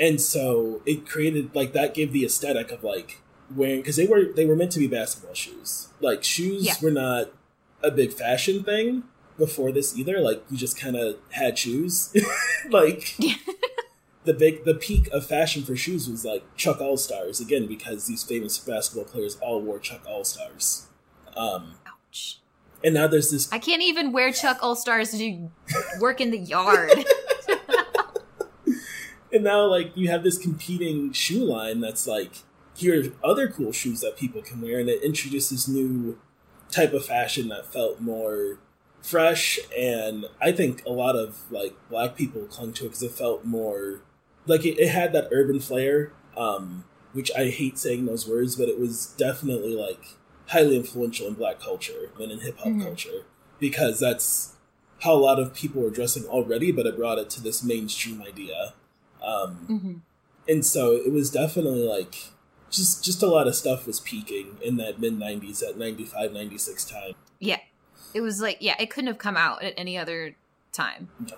S3: and so it created like that gave the aesthetic of like wearing because they were they were meant to be basketball shoes. Like shoes
S1: Yeah.
S3: were not a big fashion thing before this either. Like you just kind of had shoes. like the big the peak of fashion for shoes was like Chuck All Stars again because these famous basketball players all wore Chuck All Stars. Um,
S1: Ouch.
S3: and now there's this
S1: I can't even wear Chuck All Stars to do work in the yard.
S3: And now, like, you have this competing shoe line that's like, here are other cool shoes that people can wear, and it introduced this new type of fashion that felt more fresh. And I think a lot of like black people clung to it because it felt more like it, it had that urban flair, um, which I hate saying those words, but it was definitely like highly influential in black culture and in hip hop
S1: Mhm.
S3: culture because that's how a lot of people were dressing already, but it brought it to this mainstream idea. Um,
S1: hmm
S3: and so it was definitely like just just a lot of stuff was peaking in that mid 90s at 95 96 time
S1: Yeah. It was like, yeah, it couldn't have come out at any other time.
S3: No.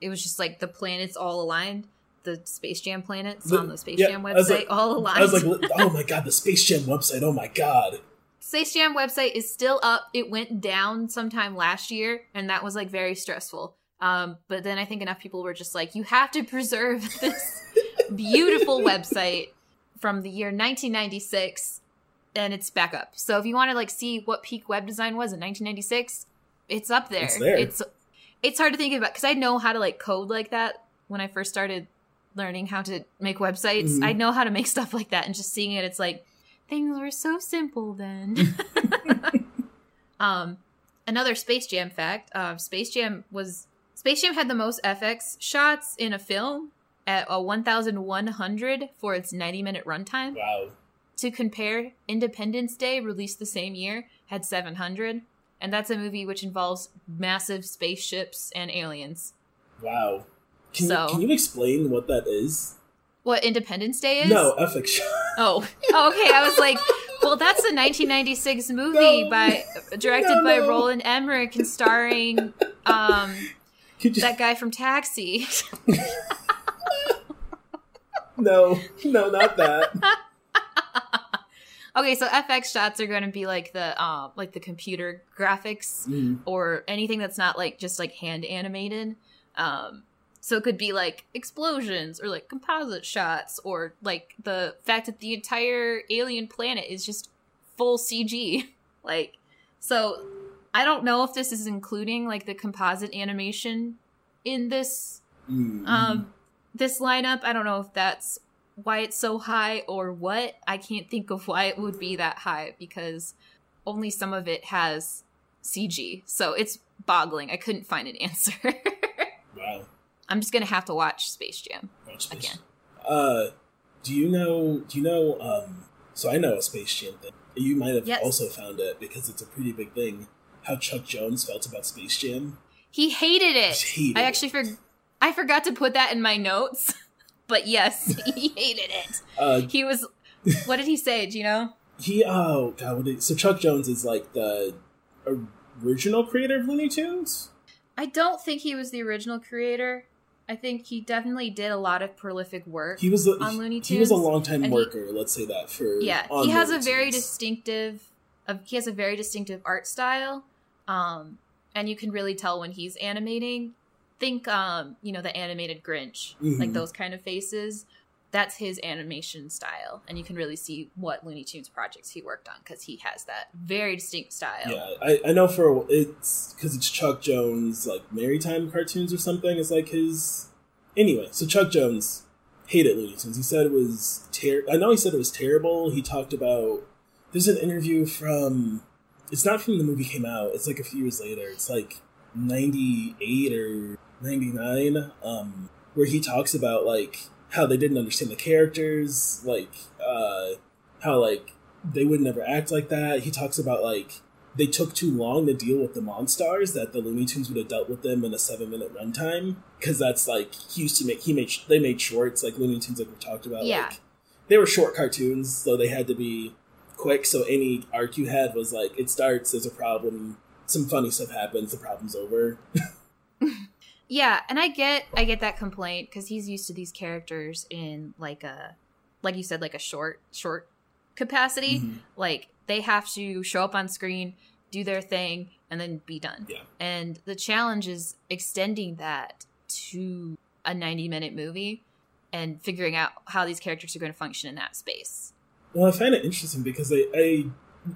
S1: It was just like the planets all aligned. The Space Jam planets
S3: The-
S1: on the Space
S3: yeah,
S1: Jam website
S3: like-
S1: all aligned.
S3: i was like oh my god the space jam website oh my god
S1: Space Jam website is still up. It went down sometime last year, and that was like very stressful. Um, but then I think enough people were just like, you have to preserve this beautiful website from the year 1996 and it's back up. So if you want to like see what peak web design was in 1996, it's up there.
S3: It's there.
S1: It's it's hard to think about because I know how to like code like that when I first started learning how to make websites.
S3: Mhm.
S1: I know how to make stuff like that and just seeing it it's like things were so simple then. um another Space Jam fact, um Space Jam was Space Jam had the most FX shots in a film at a 1100 for its 90 minute runtime.
S3: Wow.
S1: To compare, Independence Day, released the same year, had 700. And that's a movie which involves massive spaceships and aliens.
S3: Wow. Can,
S1: So-
S3: you, can you explain what that is?
S1: What Independence Day is?
S3: No, epic shot.
S1: Oh, oh okay. I was like, well, that's a 1996 movie
S3: No.
S1: by directed
S3: No,
S1: by
S3: no.
S1: Roland Emmerich and starring um
S3: you,
S1: that guy from Taxi.
S3: no, no, not that.
S1: okay, so FX shots are going to be like the um like the computer graphics
S3: Mm.
S1: or anything that's not like just like hand animated. Um, so it could be like explosions or like composite shots or like the fact that the entire alien planet is just full CG. like, so I don't know if this is including like the composite animation in this
S3: Mm.
S1: um this lineup. I don't know if that's why it's so high or what. I can't think of why it would be that high because only some of it has CG. So it's boggling. I couldn't find an answer.
S3: wow.
S1: I'm just gonna have to watch Space Jam.
S3: Watch Space
S1: Again.
S3: Uh, do you know? Do you know? Um, so I know a Space Jam thing. You might have
S1: Yes.
S3: also found it because it's a pretty big thing. How Chuck Jones felt about Space Jam.
S1: He hated it.
S3: Hated
S1: I
S3: it.
S1: actually for I forgot to put that in my notes. but yes, he hated it.
S3: Uh,
S1: He was what did he say? Do you know?
S3: he oh god, what did, so Chuck Jones is like the original creator of Looney Tunes.
S1: I don't think he was the original creator. I think he definitely did a lot of prolific work.
S3: He was a,
S1: On Looney Tunes.
S3: he was a
S1: Tunes,
S3: longtime
S1: and he-
S3: worker. let's say that for
S1: yeah he has a
S3: Looney
S1: very
S3: Tunes.
S1: distinctive uh, he has a very distinctive art style um and you can really tell when he's animating think um you know the animated grinch like
S3: Mhm.
S1: those kind of faces that's his animation style and you can really see what looney tunes projects he worked on because he has that very distinct style
S3: Yeah, I, I know for it's because it's Chuck Jones like Marytime cartoons or something is like his. Anyway, so Chuck Jones hated Looney Tunes. He said it was ter- I know he said it was terrible. He talked about there's an interview from it's not from the movie came out. It's like a few years later. It's like ninety eight or ninety nine, um, where he talks about like how they didn't understand the characters, like uh, how like they would never act like that. He talks about like they took too long to deal with the Monstars that the Looney Tunes would have dealt with them in a seven minute runtime because that's like he used to make he made they made shorts like Looney Tunes like we talked about
S1: Yeah.
S3: like they were short cartoons so they had to be quick so any arc you had was like it starts there's a problem some funny stuff happens the problem's over
S1: Yeah, and I get I get that complaint because he's used to these characters in like a like you said like a short short capacity.
S3: Mhm.
S1: Like they have to show up on screen, do their thing, and then be done.
S3: Yeah.
S1: And the challenge is extending that to a 90 minute movie and figuring out how these characters are going to function in that space.
S3: Well, I find it interesting because I, I,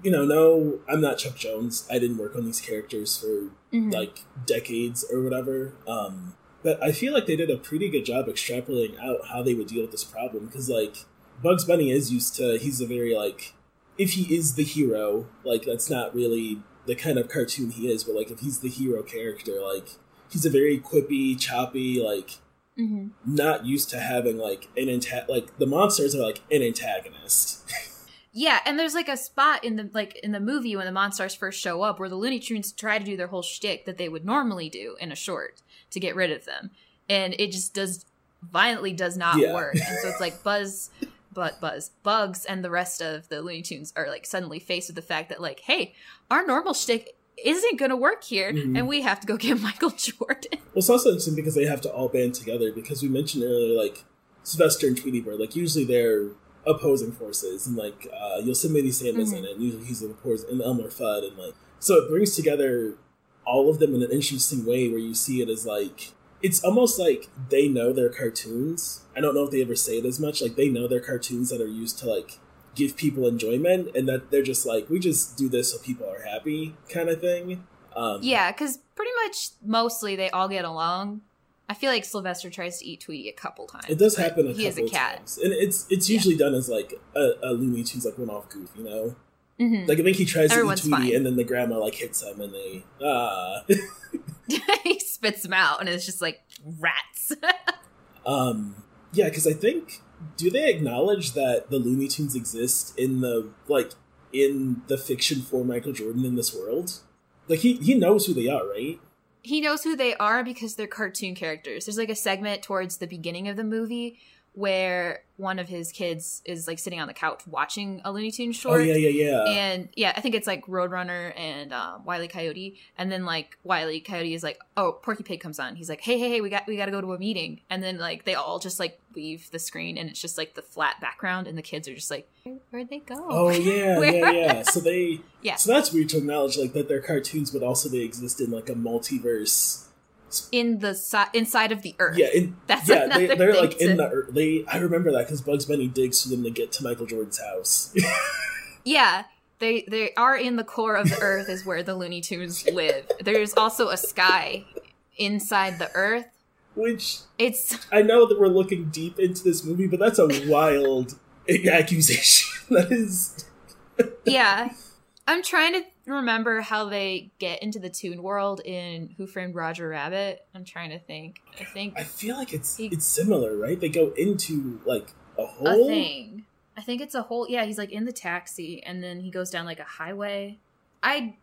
S3: you know, no, I'm not Chuck Jones. I didn't work on these characters for
S1: Mhm.
S3: like decades or whatever. Um, but I feel like they did a pretty good job extrapolating out how they would deal with this problem because, like, Bugs Bunny is used to. He's a very like, if he is the hero, like that's not really the kind of cartoon he is. But like, if he's the hero character, like he's a very quippy, choppy, like
S1: Mhm.
S3: not used to having like an anta- like the Monstars are like an antagonist.
S1: Yeah, and there's like a spot in the like in the movie when the Monstars first show up where the Looney Tunes try to do their whole shtick that they would normally do in a short to get rid of them, and it just does violently does not
S3: Yeah.
S1: work. And so it's like Buzz, but Buzz, Bugs, and the rest of the Looney Tunes are like suddenly faced with the fact that like, hey, our normal shtick isn't going to work here,
S3: Mhm.
S1: and we have to go get Michael Jordan.
S3: Well, it's also interesting because they have to all band together because we mentioned earlier, like Sylvester and Tweety Bird, like usually they're opposing forces, and like uh, Yosemite Sam is in
S1: Mhm.
S3: it. And usually he's an opposing, in Elmer Fudd, and like so it brings together all of them in an interesting way where you see it as like it's almost like they know their cartoons. I don't know if they ever say it as much. Like they know their cartoons that are used to like give people enjoyment, and that they're just like we just do this so people are happy, kind of thing. Um,
S1: Yeah, because pretty much mostly they all get along. I feel like Sylvester tries to eat Tweety a couple times.
S3: It does happen a
S1: he is
S3: couple
S1: a cat.
S3: times, and it's it's usually done as like a, a Looney Tunes like one off goof, you know.
S1: Mhm.
S3: Like I think he tries
S1: Everyone's
S3: to eat Tweety,
S1: fine.
S3: and then the grandma like hits him, and they ah.
S1: he spits him out, and it's just like rats.
S3: um, yeah, because I think do they acknowledge that the Looney Tunes exist in the like in the fiction for Michael Jordan in this world? Like he he knows who they are, right?
S1: He knows who they are because they're cartoon characters. There's like a segment towards the beginning of the movie where one of his kids is like sitting on the couch watching a Looney Tunes short.
S3: oh yeah, yeah, yeah.
S1: And yeah, I think it's like Roadrunner and um, Wiley Coyote, and then like Wiley Coyote is like, "Oh, Porky Pig comes on." He's like, "Hey, hey, hey, we got we got to go to a meeting," and then like they all just like leave the screen, and it's just like the flat background, and the kids are just like, Where, "Where'd they go?"
S3: Oh yeah, yeah, yeah. So they
S1: Yeah.
S3: So that's weird to acknowledge, like that they're cartoons, but also they exist in like a multiverse.
S1: In the si- inside of the Earth.
S3: Yeah, in,
S1: That's
S3: yeah, They, they're
S1: thing
S3: like in the earth. they. I remember that because Bugs Bunny digs for them to get to Michael Jordan's house.
S1: Yeah, they they are in the core of the Earth is where the Looney Tunes live. There's also a sky inside the Earth.
S3: Which
S1: It's
S3: I know that we're looking deep into this movie, but that's a wild accusation. that is.
S1: yeah. I'm trying to remember how they get into the Toon world in Who Framed Roger Rabbit. I'm trying to think. I think
S3: I feel like it's
S1: He-
S3: it's similar, right? They go into like a
S1: a thing. I think it's a whole. Yeah, he's like in the taxi, and then he goes down like a highway. I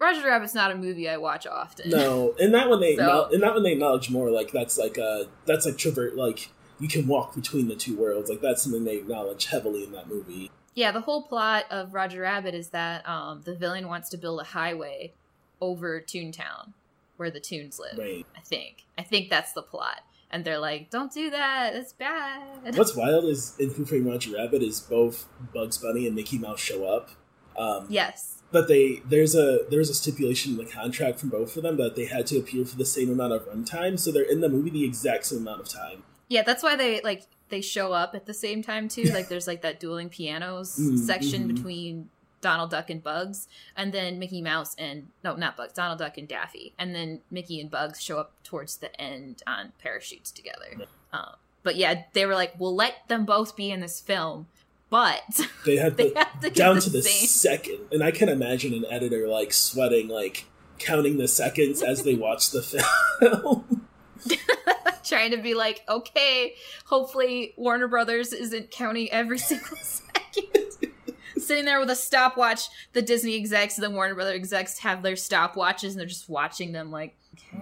S1: Roger Rabbit's not a movie I watch often.
S3: No, and that one they
S1: So-
S3: and that one they acknowledge more like that's like uh that's like travert like you can walk between the two worlds like that's something they acknowledge heavily in that movie.
S1: Yeah, the whole plot of Roger Rabbit is that um, the villain wants to build a highway over Toontown, where the Toons live.
S3: Right.
S1: I think. I think that's the plot. And they're like, "Don't do that. It's bad."
S3: What's wild is in Who Framed Roger Rabbit is both Bugs Bunny and Mickey Mouse show up. Um,
S1: yes.
S3: But they there's a there's a stipulation in the contract from both of them that they had to appear for the same amount of runtime, so they're in the movie the exact same amount of time.
S1: Yeah, that's why they like they show up at the same time too. Like there's like that dueling pianos
S3: Mm,
S1: section
S3: mhm.
S1: between Donald Duck and Bugs, and then Mickey Mouse and no, not Bugs, Donald Duck and Daffy, and then Mickey and Bugs show up towards the end on parachutes together. Um, but yeah, they were like, "We'll let them both be in this film, but
S3: They had
S1: they
S3: the,
S1: have to get
S3: down
S1: the
S3: to the
S1: same."
S3: second, and I can imagine an editor like sweating, like counting the seconds as they watch the film.
S1: trying to be like, okay, hopefully Warner Brothers isn't counting every single second. Sitting there with a stopwatch, the Disney execs, and the Warner Brothers execs have their stopwatches and they're just watching them like,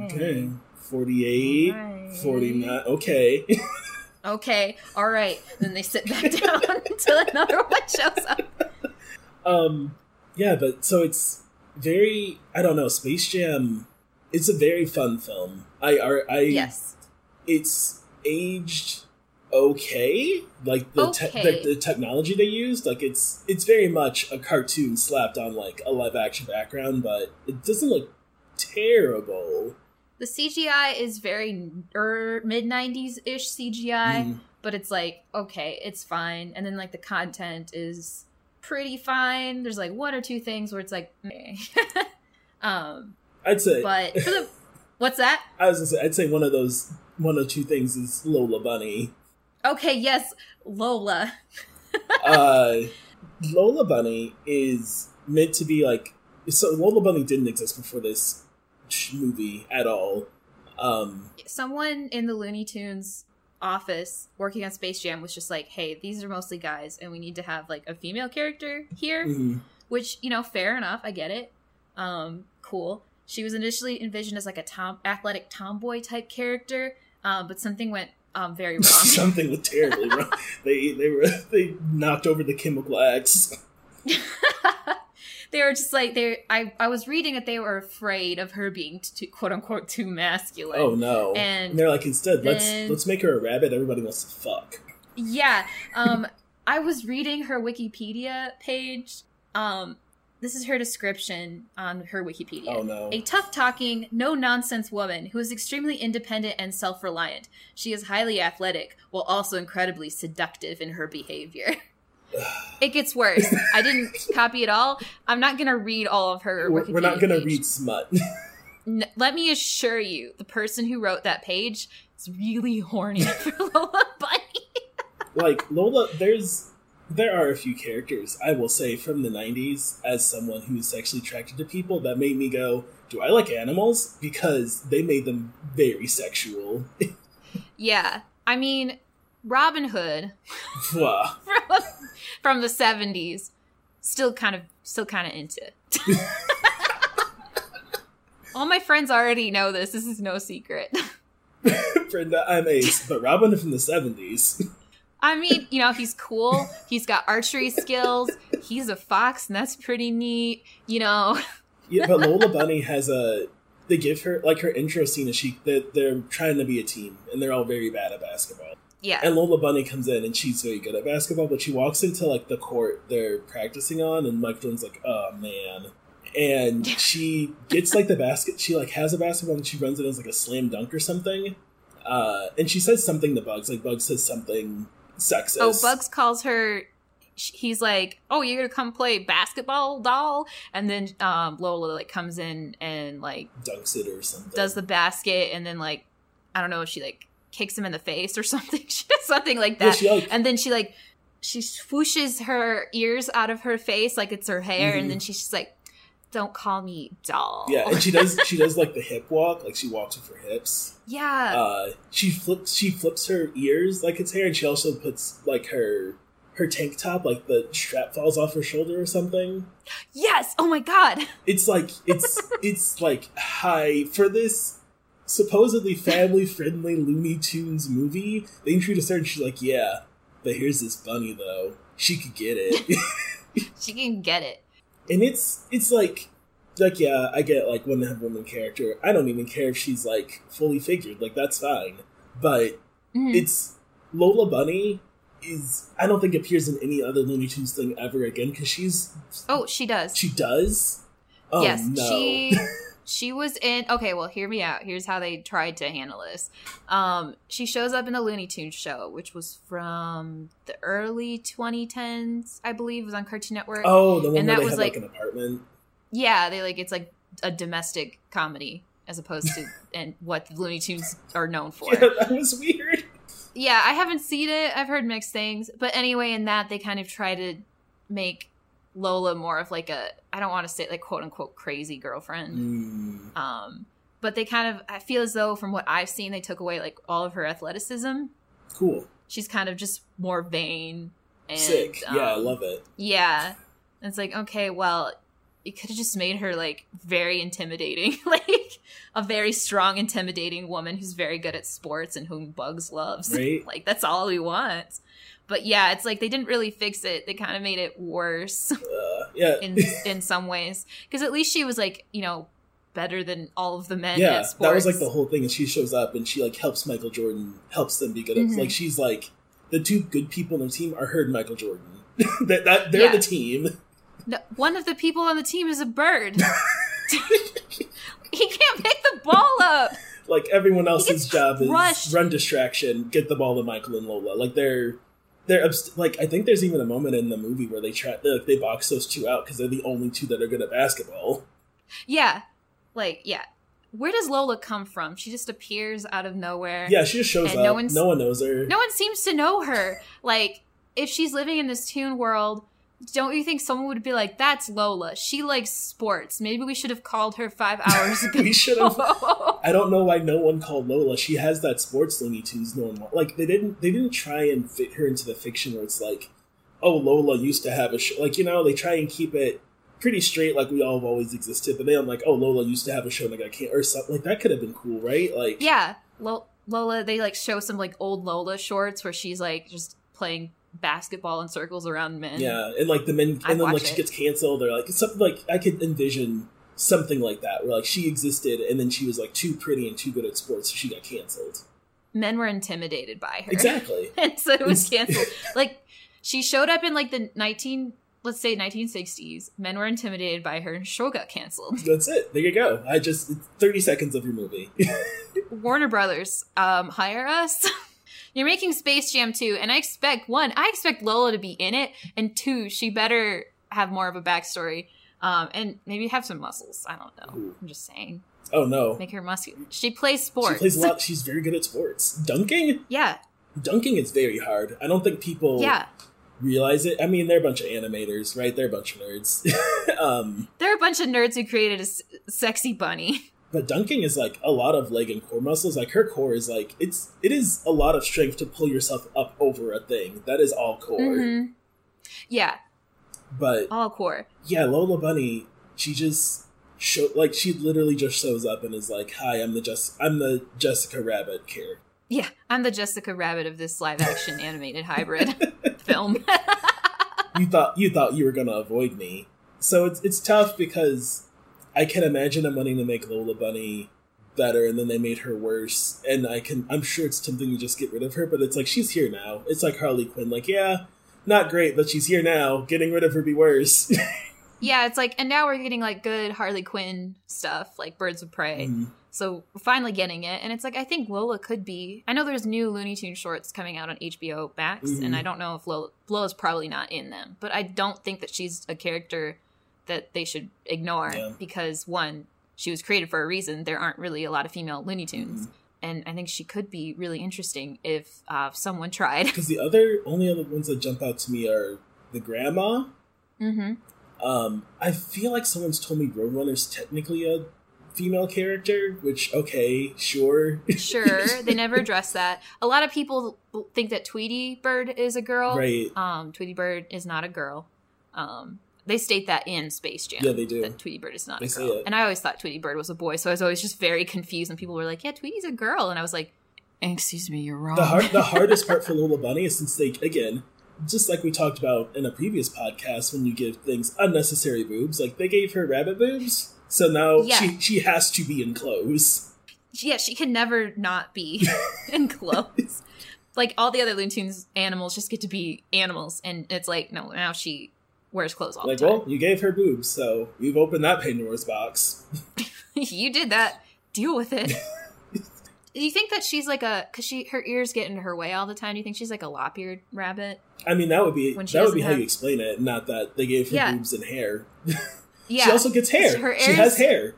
S1: okay.
S3: okay, 48,
S1: Alright.
S3: 49, okay.
S1: Okay, all right. Then they sit back down until another one shows up.
S3: Um, yeah, but so it's very I don't know. Space Jam. It's a very fun film. I are I
S1: Yes.
S3: It's aged okay. Like the te-
S1: Okay.
S3: the, technology they used, like it's it's very much a cartoon slapped on like a live action background, but it doesn't look terrible.
S1: The CGI is very er, mid 90s ish CGI.
S3: Mm.
S1: but it's like okay it's fine and then like the content is pretty fine there's like one or two things where it's like meh. um
S3: I'd say,
S1: but for the what's that
S3: I was gonna say, I'd say one of those one or two things is Lola Bunny.
S1: okay yes lola
S3: uh, Lola Bunny is meant to be like so. Lola Bunny didn't exist before this movie at all. Um,
S1: someone in the looney tunes office working on space jam was just like hey these are mostly guys and we need to have like a female character here
S3: mhm.
S1: which you know fair enough i get it um cool she was initially envisioned as like a tom athletic tomboy type character um but something went um very wrong
S3: something was terribly wrong. They they were they knocked over the Chemical X.
S1: they were just like they I I was reading that they were afraid of her being too, quote unquote too masculine.
S3: Oh no!
S1: And
S3: they're like instead let's let's make her a rabbit. Everybody wants to fuck.
S1: Yeah. Um I was reading her Wikipedia page um this is her description on her Wikipedia.
S3: Oh no.
S1: A tough talking, no nonsense woman who is extremely independent and self reliant. She is highly athletic while also incredibly seductive in her behavior. it gets worse. I didn't copy it all. I'm not going to read all of her.
S3: We're, we're not going to read smut.
S1: Let me assure you, the person who wrote that page is really horny for Lola Bunny.
S3: like Lola, there's there are a few characters I will say from the '90s as someone who's sexually attracted to people that made me go, "Do I like animals?" Because they made them very sexual.
S1: Yeah, I mean, Robin Hood from, from the 70s still kind of still kind of into. All my friends already know this. This is no secret.
S3: Brenda, I'm Ace, but Robin from the '70s.
S1: I mean, you know, he's cool. He's got archery skills. He's a fox, and that's pretty neat. You know,
S3: Yeah, but Lola Bunny has a. They give her like her intro scene is she they're, they're trying to be a team and they're all very bad at basketball.
S1: yeah,
S3: And Lola Bunny comes in and she's very good at basketball, but she walks into like the court they're practicing on, and Mike Jordan's like, "Oh man." And she gets like the basket. She like has a basketball and she runs it as like a slam dunk or something. Uh, and she says something to Bugs. Like Bugs says something sexist.
S1: Oh, Bugs calls her. He's like, "Oh, you're gonna come play basketball, doll?" And then um, Lola like comes in and like
S3: dunks it or something.
S1: does the basket, and then like I don't know if she like kicks him in the face or something. She does something like
S3: Yeah,
S1: that,
S3: she, like,
S1: and then she like she swooshes her ears out of her face like it's her hair,
S3: Mhm.
S1: and then she's just like, "Don't call me doll."
S3: yeah, and she does she does like the hip walk, like she walks with her hips.
S1: yeah.
S3: uh, she flips she flips her ears like it's hair, and she also puts like her her tank top, like the strap falls off her shoulder or something.
S1: yes. Oh my god.
S3: It's like it's it's like high for this supposedly family friendly Looney Tunes movie. They introduce her, and she's like, "Yeah, but here's this bunny though. She could get it."
S1: She can get it.
S3: And it's it's like like yeah i get like they have a woman character i don't even care if she's like fully figured like that's fine but
S1: Mhm.
S3: it's lola bunny is i don't think appears in any other looney tunes thing ever again because she's
S1: oh, she does.
S3: she does oh
S1: yes,
S3: no
S1: she she was in. Okay, well, hear me out. Here's how they tried to handle this. Um, she shows up in a Looney Tunes show, which was from the early 2010s, I believe, it was on Cartoon Network.
S3: oh the one
S1: And
S3: where
S1: that
S3: they
S1: was,
S3: have like,
S1: like-
S3: an apartment
S1: Yeah, they like it's like a domestic comedy as opposed to and what the Looney Tunes are known for.
S3: yeah that was weird
S1: yeah, I haven't seen it. I've heard mixed things, but anyway, in that they kind of try to make Lola more of like a I don't want to say like quote unquote crazy girlfriend.
S3: Mm,
S1: Um, but they kind of, I feel as though from what I've seen, they took away like all of her athleticism.
S3: cool
S1: She's kind of just more vain and
S3: sick yeah i
S1: um,
S3: love it
S1: Yeah, And it's like okay, well, it could have just made her like very intimidating, like a very strong, intimidating woman who's very good at sports and whom Bugs loves.
S3: Right.
S1: like that's all we want. But yeah, it's like they didn't really fix it. They kind of made it worse
S3: uh, yeah
S1: in in some ways because at least she was like you know better than all of the men
S3: yeah,
S1: at
S3: that was like the whole thing. And she shows up and she like helps Michael Jordan, helps them be good. at
S1: Mhm.
S3: Like she's like the two good people on the team are her and Michael Jordan. that, that they're
S1: Yeah.
S3: the team.
S1: No, one of the people on the team is a bird. he can't pick the ball up.
S3: Like everyone else's job is run distraction, get the ball to Michael and Lola. Like they're they're like I think there's even a moment in the movie where they try they, like, they box those two out because they're the only two that are good at basketball.
S1: Yeah, like yeah. Where does Lola come from? She just appears out of nowhere.
S3: Yeah, she just shows
S1: And
S3: up.
S1: no
S3: No, one knows her.
S1: No one seems to know her. Like, if she's living in this toon world, don't you think someone would be like, "That's Lola. She likes sports. Maybe we should have called her five hours ago."
S3: we should have. I don't know why no one called Lola. She has that sports Looney Tunes. No one like they didn't. They didn't try and fit her into the fiction where it's like, oh, Lola used to have a show. Like you know, they try and keep it pretty straight, like we all have always existed. But they don't like, oh, Lola used to have a show, like I can't or something. Like that could have been cool, right? Like
S1: yeah, Lo- Lola. They like show some like old Lola shorts where she's like just playing basketball in circles around men.
S3: yeah, and like the men, and then like
S1: watch
S3: she gets canceled. Or like something like I could envision something like that where like she existed and then she was like too pretty and too good at sports, so she got canceled.
S1: men were intimidated by her.
S3: Exactly.
S1: and so it was canceled. like she showed up in like the nineteen let's say 1960s, men were intimidated by her and show got canceled.
S3: That's it. There you go. I just 30 seconds of your movie.
S1: Warner Brothers, um, hire us. You're making Space Jam 2, and I expect one, I expect Lola to be in it, and two, she better have more of a backstory. Um, and maybe have some muscles. I don't know.
S3: Ooh.
S1: I'm just saying.
S3: oh no.
S1: Make her muscular. She plays sports.
S3: She plays a lot. She's very good at sports. Dunking?
S1: yeah.
S3: Dunking is very hard. I don't think people
S1: Yeah.
S3: realize it. I mean, they're a bunch of animators, right? They're a bunch of nerds. um,
S1: There are a bunch of nerds who created a s- sexy bunny.
S3: but dunking is like a lot of leg and core muscles. Like her core is like it's it is a lot of strength to pull yourself up over a thing. That is all core.
S1: Mhm. Yeah,
S3: But
S1: all core.
S3: yeah, Lola Bunny, she just show like she literally just shows up and is like, "Hi, I'm the Jess I'm the Jessica Rabbit character."
S1: Yeah, I'm the Jessica Rabbit of this live action animated hybrid film.
S3: you thought you thought you were gonna avoid me. So it's it's tough because I can imagine them wanting to make Lola Bunny better, and then they made her worse. And I can I'm sure it's tempting to just get rid of her, but it's like she's here now. It's like Harley Quinn, like yeah, not great, but she's here now. Getting rid of her be worse.
S1: yeah, it's like, and now we're getting like good Harley Quinn stuff, like Birds of Prey.
S3: Mm.
S1: So we're finally getting it, and it's like I think Lola could be. I know there's new Looney Tune shorts coming out on HBO Max,
S3: Mhm.
S1: and I don't know if Lola Lola's probably not in them, but I don't think that she's a character that they should ignore
S3: Yeah.
S1: because one, she was created for a reason. There aren't really a lot of female Looney Tunes,
S3: Mm-hmm.
S1: and I think she could be really interesting if uh, someone tried.
S3: Because the other only other ones that jump out to me are the grandma.
S1: hmm
S3: Um, I feel like someone's told me Roadrunner's technically a female character, which okay, sure.
S1: Sure, they never address that. A lot of people think that Tweety Bird is a girl.
S3: right.
S1: Um, Tweety Bird is not a girl. Um, they state that in Space Jam.
S3: Yeah, they do.
S1: That Tweety Bird is not
S3: They
S1: a girl. And I always thought Tweety Bird was a boy, so I was always just very confused And people were like, "Yeah, Tweety's a girl," and I was like, "Excuse me, you're wrong."
S3: The hard, the hardest part for Lola Bunny is since they again, just like we talked about in a previous podcast, when you give things unnecessary boobs, like they gave her rabbit boobs, so now
S1: Yeah.
S3: she she has to be in clothes.
S1: yeah, she can never not be in clothes. like all the other Looney Tunes animals just get to be animals, and it's like, no, now she wears clothes all
S3: Like,
S1: the time.
S3: well, you gave her boobs, so you've opened that Pandora's box.
S1: you did that. Deal with it. Do you think that she's like a because she her ears get in her way all the time? Do you think she's like a lop-eared rabbit?
S3: I mean, that would be that would be
S1: doesn't
S3: how you explain it, not that they gave her
S1: Yeah.
S3: boobs and hair.
S1: Yeah,
S3: She also gets hair.
S1: Her ears,
S3: she has hair.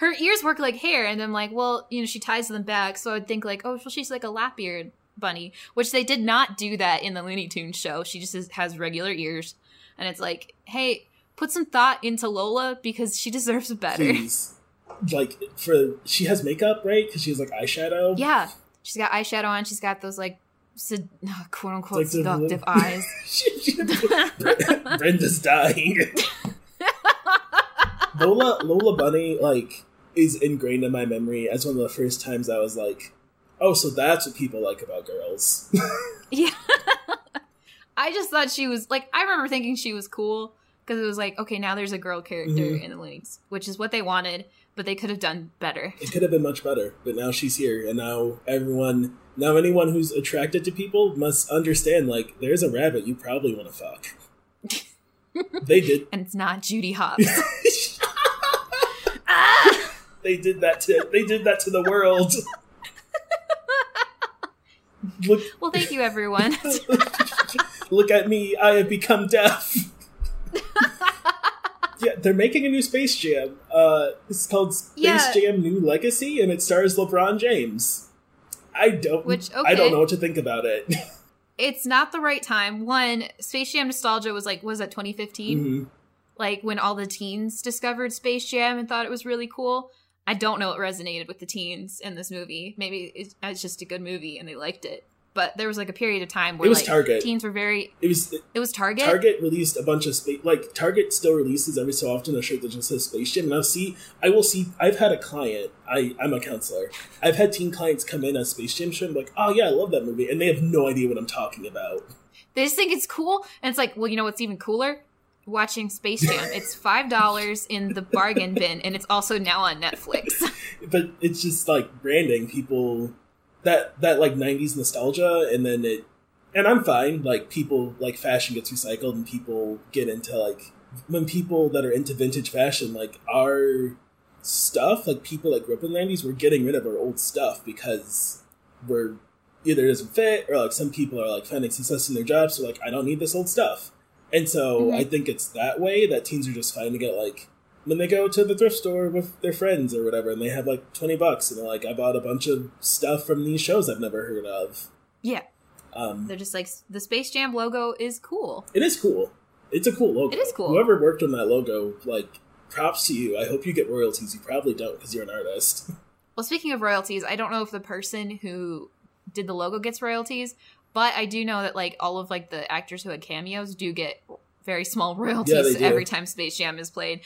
S1: her ears work like hair, and I'm like, well, you know, she ties them back, so I'd think like, oh, well, she's like a lop-eared bunny, which they did not do that in the Looney Tunes show. She just has regular ears, and it's like, hey, put some thought into Lola because she deserves better.
S3: Please, like for she has makeup, right? Because she has like eyeshadow.
S1: Yeah, she's got eyeshadow on. She's got those like sed- ah, quote unquote
S3: Like
S1: seductive eyes.
S3: She- she- Brenda's dying. Lola Lola Bunny like is ingrained in my memory as one of the first times I was like, oh, so that's what people like about girls.
S1: Yeah. I just thought she was like I remember thinking she was cool because it was like okay now there's a girl character
S3: Mhm.
S1: in the Loonies, which is what they wanted, but they could have done better.
S3: it could have been much better, but now she's here, and now everyone, now anyone who's attracted to people must understand like there's a rabbit you probably want to fuck. they did.
S1: And it's not Judy Hopps.
S3: they did that to they did that to the world. look
S1: well, thank you everyone.
S3: Look at me, I have become deaf. yeah, they're making a new Space Jam. Uh, it's called Space
S1: Yeah.
S3: Jam New Legacy, and it stars LeBron James. I don't,
S1: Which,
S3: I don't know what to think about it.
S1: it's not the right time. One, Space Jam nostalgia was like was that 2015?
S3: Mhm.
S1: Like when all the teens discovered Space Jam and thought it was really cool. I don't know what resonated with the teens in this movie. Maybe it's, it's just a good movie and they liked it. But there was like a period of time where
S3: It was
S1: like
S3: Target.
S1: teens were very.
S3: It was
S1: It was Target.
S3: Target released a bunch of space. Like Target still releases every so often a shirt that just says Space Jam. And I'll see. I will see. I've had a client. I I'm a counselor. I've had teen clients come in as Space Jam shirt. I'm like, oh yeah, I love that movie, and they have no idea what I'm talking about.
S1: They just think it's cool, and it's like, well, you know what's even cooler? Watching Space Jam. it's five dollars in the bargain bin, and it's also now on Netflix.
S3: But it's just like branding. People that that like '90s nostalgia, and then it and I'm fine. Like people like fashion gets recycled, and people get into like when people that are into vintage fashion, like our stuff, like people that grew up in the '90s, we're getting rid of our old stuff because we're either it doesn't fit or like some people are like finding success in their jobs, so like I don't need this old stuff. And so
S1: Mhm.
S3: I think it's that way that teens are just finding it like when they go to the thrift store with their friends or whatever and they have like 20 bucks and they're like, I bought a bunch of stuff from these shows I've never heard of.
S1: Yeah,
S3: Um,
S1: they're just like the Space Jam logo is cool.
S3: it is cool. It's a cool logo.
S1: It is cool.
S3: Whoever worked on that logo, like, props to you. I hope you get royalties. You probably don't because you're an artist.
S1: Well, speaking of royalties, I don't know if the person who did the logo gets royalties, but I do know that like all of like the actors who had cameos do get very small royalties
S3: do.
S1: every time Space Jam is played.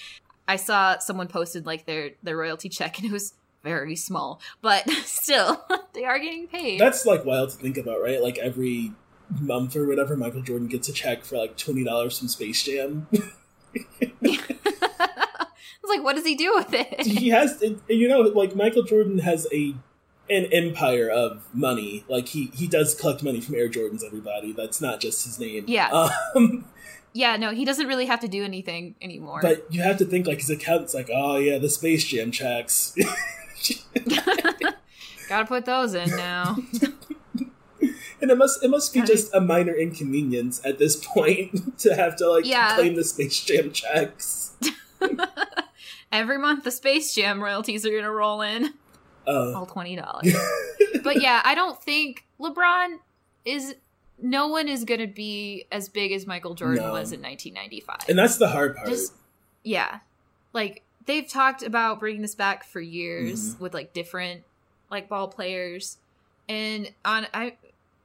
S1: I saw someone posted like their their royalty check and it was very small, but still they are getting paid.
S3: That's like wild to think about, right? Like every month or whatever, Michael Jordan gets a check for like twenty dollars from Space Jam.
S1: I was like, what does he do with it?
S3: he has, it, you know, like Michael Jordan has a an empire of money. Like he he does collect money from Air Jordans. Everybody, that's not just his name.
S1: Yeah.
S3: Um,
S1: yeah, no, he doesn't really have to do anything anymore.
S3: but you have to think like his accountant's like, oh yeah, the Space Jam checks.
S1: Gotta put those in now.
S3: And it must it must be just a minor inconvenience at this point to have to like
S1: Yeah.
S3: claim the Space Jam checks.
S1: Every month, the Space Jam royalties are gonna roll in.
S3: Uh,
S1: All twenty dollars. but yeah, I don't think LeBron is. No one is gonna be as big as Michael Jordan
S3: No.
S1: was in 1995.
S3: and that's the hard part.
S1: Just yeah, like they've talked about bringing this back for years
S3: Mm-hmm.
S1: with like different like ball players, and on I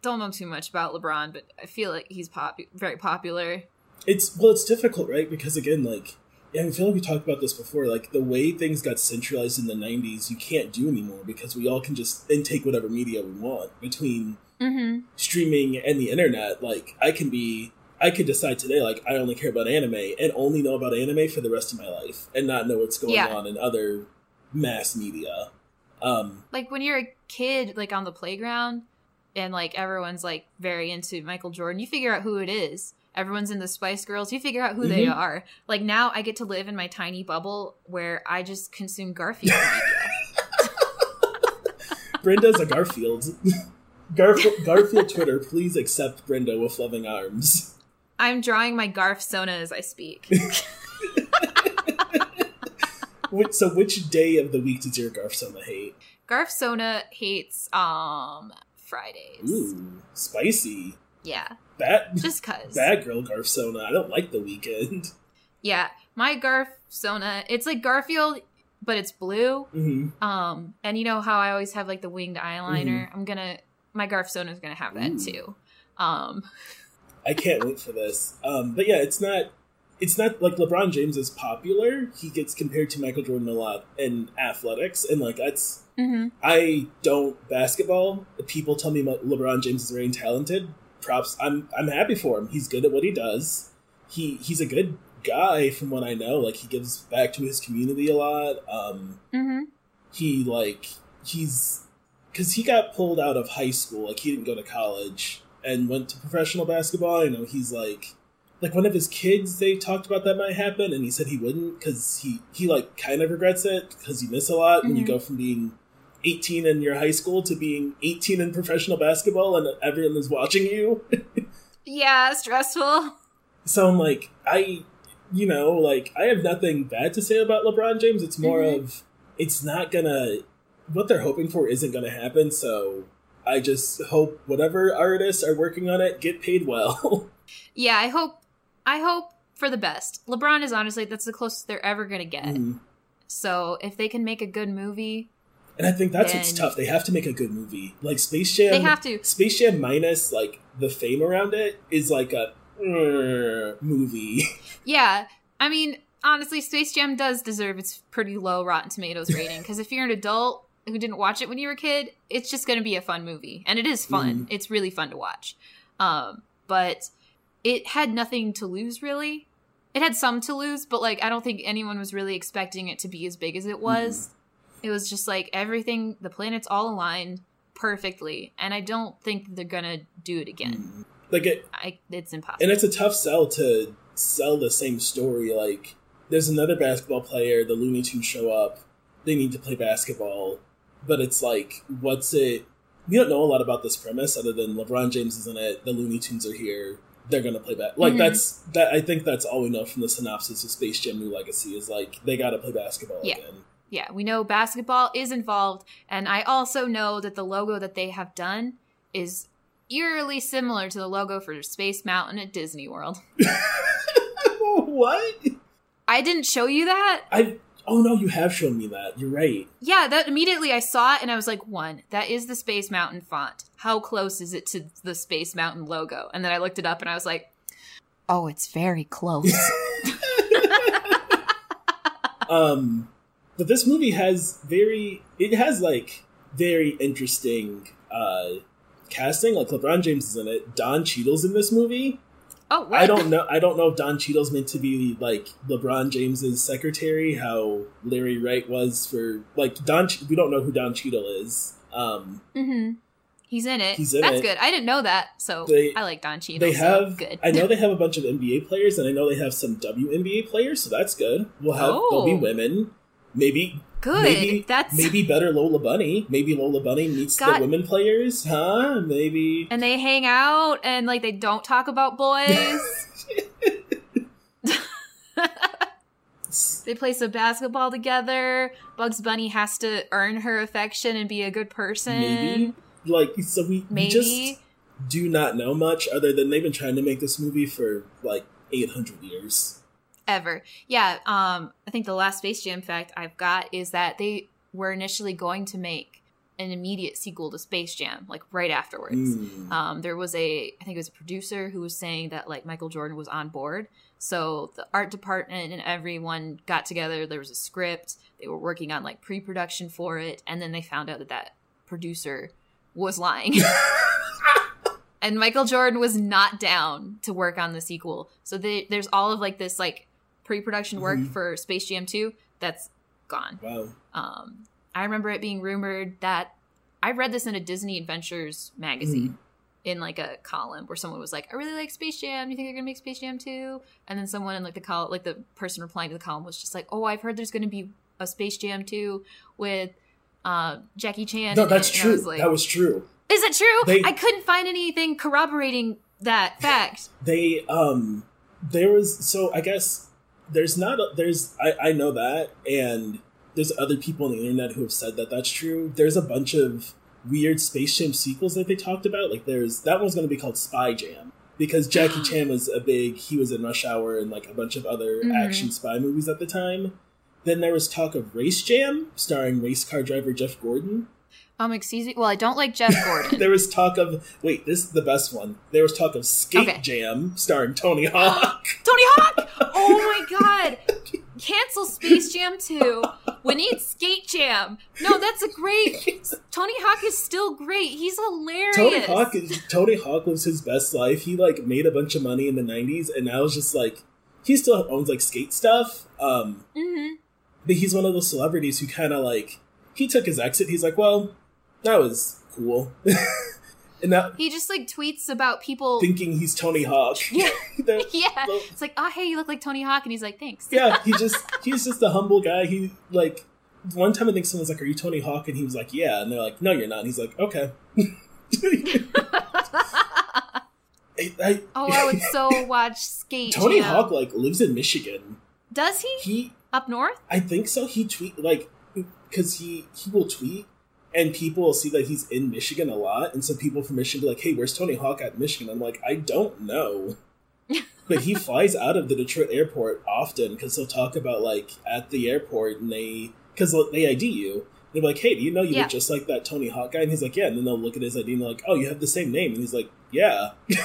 S1: don't know too much about LeBron, but I feel like he's pop very popular.
S3: It's well, it's difficult, right? Because again, like and I feel like we talked about this before. Like the way things got centralized in the '90s, you can't do anymore because we all can just intake whatever media we want between
S1: Mm-hmm.
S3: streaming and the internet. Like I can be, I could decide today, like I only care about anime and only know about anime for the rest of my life, and not know what's going
S1: Yeah.
S3: on in other mass media. Um,
S1: like when you're a kid like on the playground and like everyone's like very into michael jordan you figure out who it is everyone's in the spice girls you figure out who they
S3: Mhm.
S1: are like now i get to live in my tiny bubble where i just consume garfield
S3: Brenda's a Garfield. Garfield, Garfield Twitter, please accept Brenda with loving arms.
S1: i'm drawing my garf sona as i speak
S3: Which, so, which day of the week does your Garf Sona hate?
S1: garf sona hates um fridays
S3: Ooh, spicy.
S1: yeah
S3: Bad,
S1: just cuz
S3: bad girl Garf Sona. I don't like the weekend.
S1: yeah my garf sona it's like garfield but it's blue
S3: hmm
S1: Um, and you know how I always have like the winged eyeliner. I'm gonna my Garf Sona is gonna have that
S3: Mm-hmm. Ooh.
S1: too. Um,
S3: I can't wait for this. Um, but yeah, it's not. It's not like LeBron James is popular. He gets compared to Michael Jordan a lot in athletics, and like that's.
S1: mhm.
S3: I don't basketball. People tell me LeBron James is very talented. Props. I'm I'm happy for him. He's good at what he does. He he's a good guy from what I know. Like he gives back to his community a lot. Um,
S1: Mhm.
S3: he like he's because he got pulled out of high school. Like he didn't go to college and went to professional basketball. I know he's like like one of his kids. They talked about that might happen, and he said he wouldn't because he he like kind of regrets it because you miss a lot when you
S1: Mhm.
S3: go from being 18 in your high school to being 18 in professional basketball and everyone is watching you.
S1: Yeah, stressful.
S3: So I'm like, I, you know, like I have nothing bad to say about LeBron James. It's more
S1: Mhm.
S3: of it's not gonna what they're hoping for isn't gonna happen. So I just hope whatever artists are working on it get paid well.
S1: Yeah, I hope I hope for the best. LeBron is honestly that's the closest they're ever gonna get.
S3: Mm.
S1: So if they can make a good movie,
S3: and I think that's what's tough. They have to make a good movie. Like Space Jam.
S1: they have to.
S3: Space Jam minus like the fame around it is like a uh, movie.
S1: Yeah, I mean, honestly, Space Jam does deserve its pretty low Rotten Tomatoes rating because if you're an adult who didn't watch it when you were a kid, it's just going to be a fun movie, and it is fun.
S3: Mhm.
S1: It's really fun to watch. Um, but it had nothing to lose, really. It had some to lose, but like I don't think anyone was really expecting it to be as big as it was. It was just like everything, the planets all aligned perfectly, and I don't think they're gonna do it again.
S3: like it,
S1: I, it's impossible.
S3: and it's a tough sell to sell the same story. Like, there's another basketball player, the Looney Tunes show up, they need to play basketball, but it's like, what's it? We don't know a lot about this premise other than LeBron James is in it, the Looney Tunes are here, they're gonna play back. Like
S1: Mhm.
S3: that's that. I think that's all we know from the synopsis of Space Jam: New Legacy is like they got to play basketball
S1: Yeah.
S3: again.
S1: yeah, we know basketball is involved, and I also know that the logo that they have done is eerily similar to the logo for Space Mountain at Disney World.
S3: what?
S1: I didn't show you that.
S3: I oh no, you have shown me that. You're right.
S1: Yeah, that immediately I saw it and I was like, one, that is the Space Mountain font. How close is it to the Space Mountain logo? And then I looked it up and I was like, oh, it's very close.
S3: Um, but this movie has very it has like very interesting uh casting. Like LeBron James is in it. Don Cheadle's in this movie.
S1: Oh, what?
S3: I don't know. I don't know if Don Cheadle's meant to be like LeBron James's secretary. How Larry Wright was for like Don. We don't know who Don Cheadle is. Um,
S1: mm-hmm. He's in it.
S3: He's in
S1: That's
S3: it.
S1: good. I didn't know that, so
S3: They-
S1: I like Don Cheadle.
S3: they
S1: so
S3: have.
S1: good.
S3: I know they have a bunch of NBA players, and I know they have some WNBA players, so that's good. We'll have oh. there'll be
S1: Oh.
S3: women. Maybe
S1: good.
S3: Maybe
S1: That's
S3: maybe better Lola Bunny. Maybe Lola Bunny meets
S1: God.
S3: the women players, huh? Maybe.
S1: and they hang out and like they don't talk about boys. they play some basketball together. Bugs Bunny has to earn her affection and be a good person.
S3: Maybe. Like so, we,
S1: Maybe.
S3: just do not know much other than they've been trying to make this movie for like eight hundred years.
S1: Ever. Yeah, um I think the last Space Jam fact I've got is that they were initially going to make an immediate sequel to Space Jam like right afterwards.
S3: Mm.
S1: Um there was a I think it was a producer who was saying that like Michael Jordan was on board. So the art department and everyone got together, there was a script, they were working on like pre-production for it and then they found out that that producer was lying. and Michael Jordan was not down to work on the sequel. So they, there's all of like this like pre-production work
S3: Mhm.
S1: for Space Jam 2 that's gone.
S3: Wow.
S1: Um, I remember it being rumored that I read this in a Disney Adventures magazine in like a column where someone was like, "I really like Space Jam. Do You think they're gonna make Space Jam 2? And then someone in like the col like the person replying to the column was just like, "Oh, I've heard there's gonna be a Space Jam 2 with uh, Jackie Chan."
S3: No, that's
S1: it."
S3: True.
S1: was like,
S3: that was true.
S1: Is it true?
S3: They-
S1: I couldn't find anything corroborating that fact.
S3: They um, there was so I guess there's not a, there's I I know that and there's other people on the internet who have said that that's true. There's a bunch of weird Space Jam sequels that they talked about. Like there's that one's going to be called Spy Jam because Jackie Chan was a big he was in Rush Hour and like a bunch of other
S1: Mhm.
S3: action spy movies at the time. Then there was talk of Race Jam starring race car driver Jeff Gordon.
S1: Um, excuse me. Well, I don't like Jeff Gordon.
S3: There was talk of wait, this is the best one. There was talk of Skate
S1: Okay.
S3: Jam starring Tony Hawk.
S1: Tony Hawk! Oh my god! Cancel Space Jam 2. We need Skate Jam. No, that's a great. Tony Hawk is still great. He's hilarious.
S3: Tony Hawk is Tony Hawk lives his best life. He like made a bunch of money in the '90s, and now is just like he still owns like skate stuff. Um,
S1: hmm
S3: but he's one of those celebrities who kind of like he took his exit. He's like, well, that was cool, and now
S1: He just like tweets about people.
S3: thinking he's Tony Hawk.
S1: Yeah.
S3: The-
S1: yeah. It's like, oh, hey, you look like Tony Hawk. And he's like, thanks.
S3: yeah, he just he's just a humble guy. He like one time I think someone's like, "Are you Tony Hawk?" And he was like, "Yeah," and they're like, "No, you're not." And he's like, "Okay." I, I,
S1: oh, I would so watch Skate
S3: Tony
S1: Jam.
S3: Hawk like lives in Michigan.
S1: Does he?
S3: He,
S1: Up north?
S3: I think so. He tweet like because he he will tweet and people will see that he's in Michigan a lot, and so people from Michigan be like, "Hey, where's Tony Hawk at Michigan?" I'm like, I don't know. but he flies out of the Detroit airport often because he'll talk about like at the airport and they because they ID you. They're like, "Hey, do you know you
S1: Yeah.
S3: look just like that Tony Hawk guy?" And he's like, "Yeah." And then they'll look at his ID and they're like, "Oh, you have the same name." And he's like, "Yeah."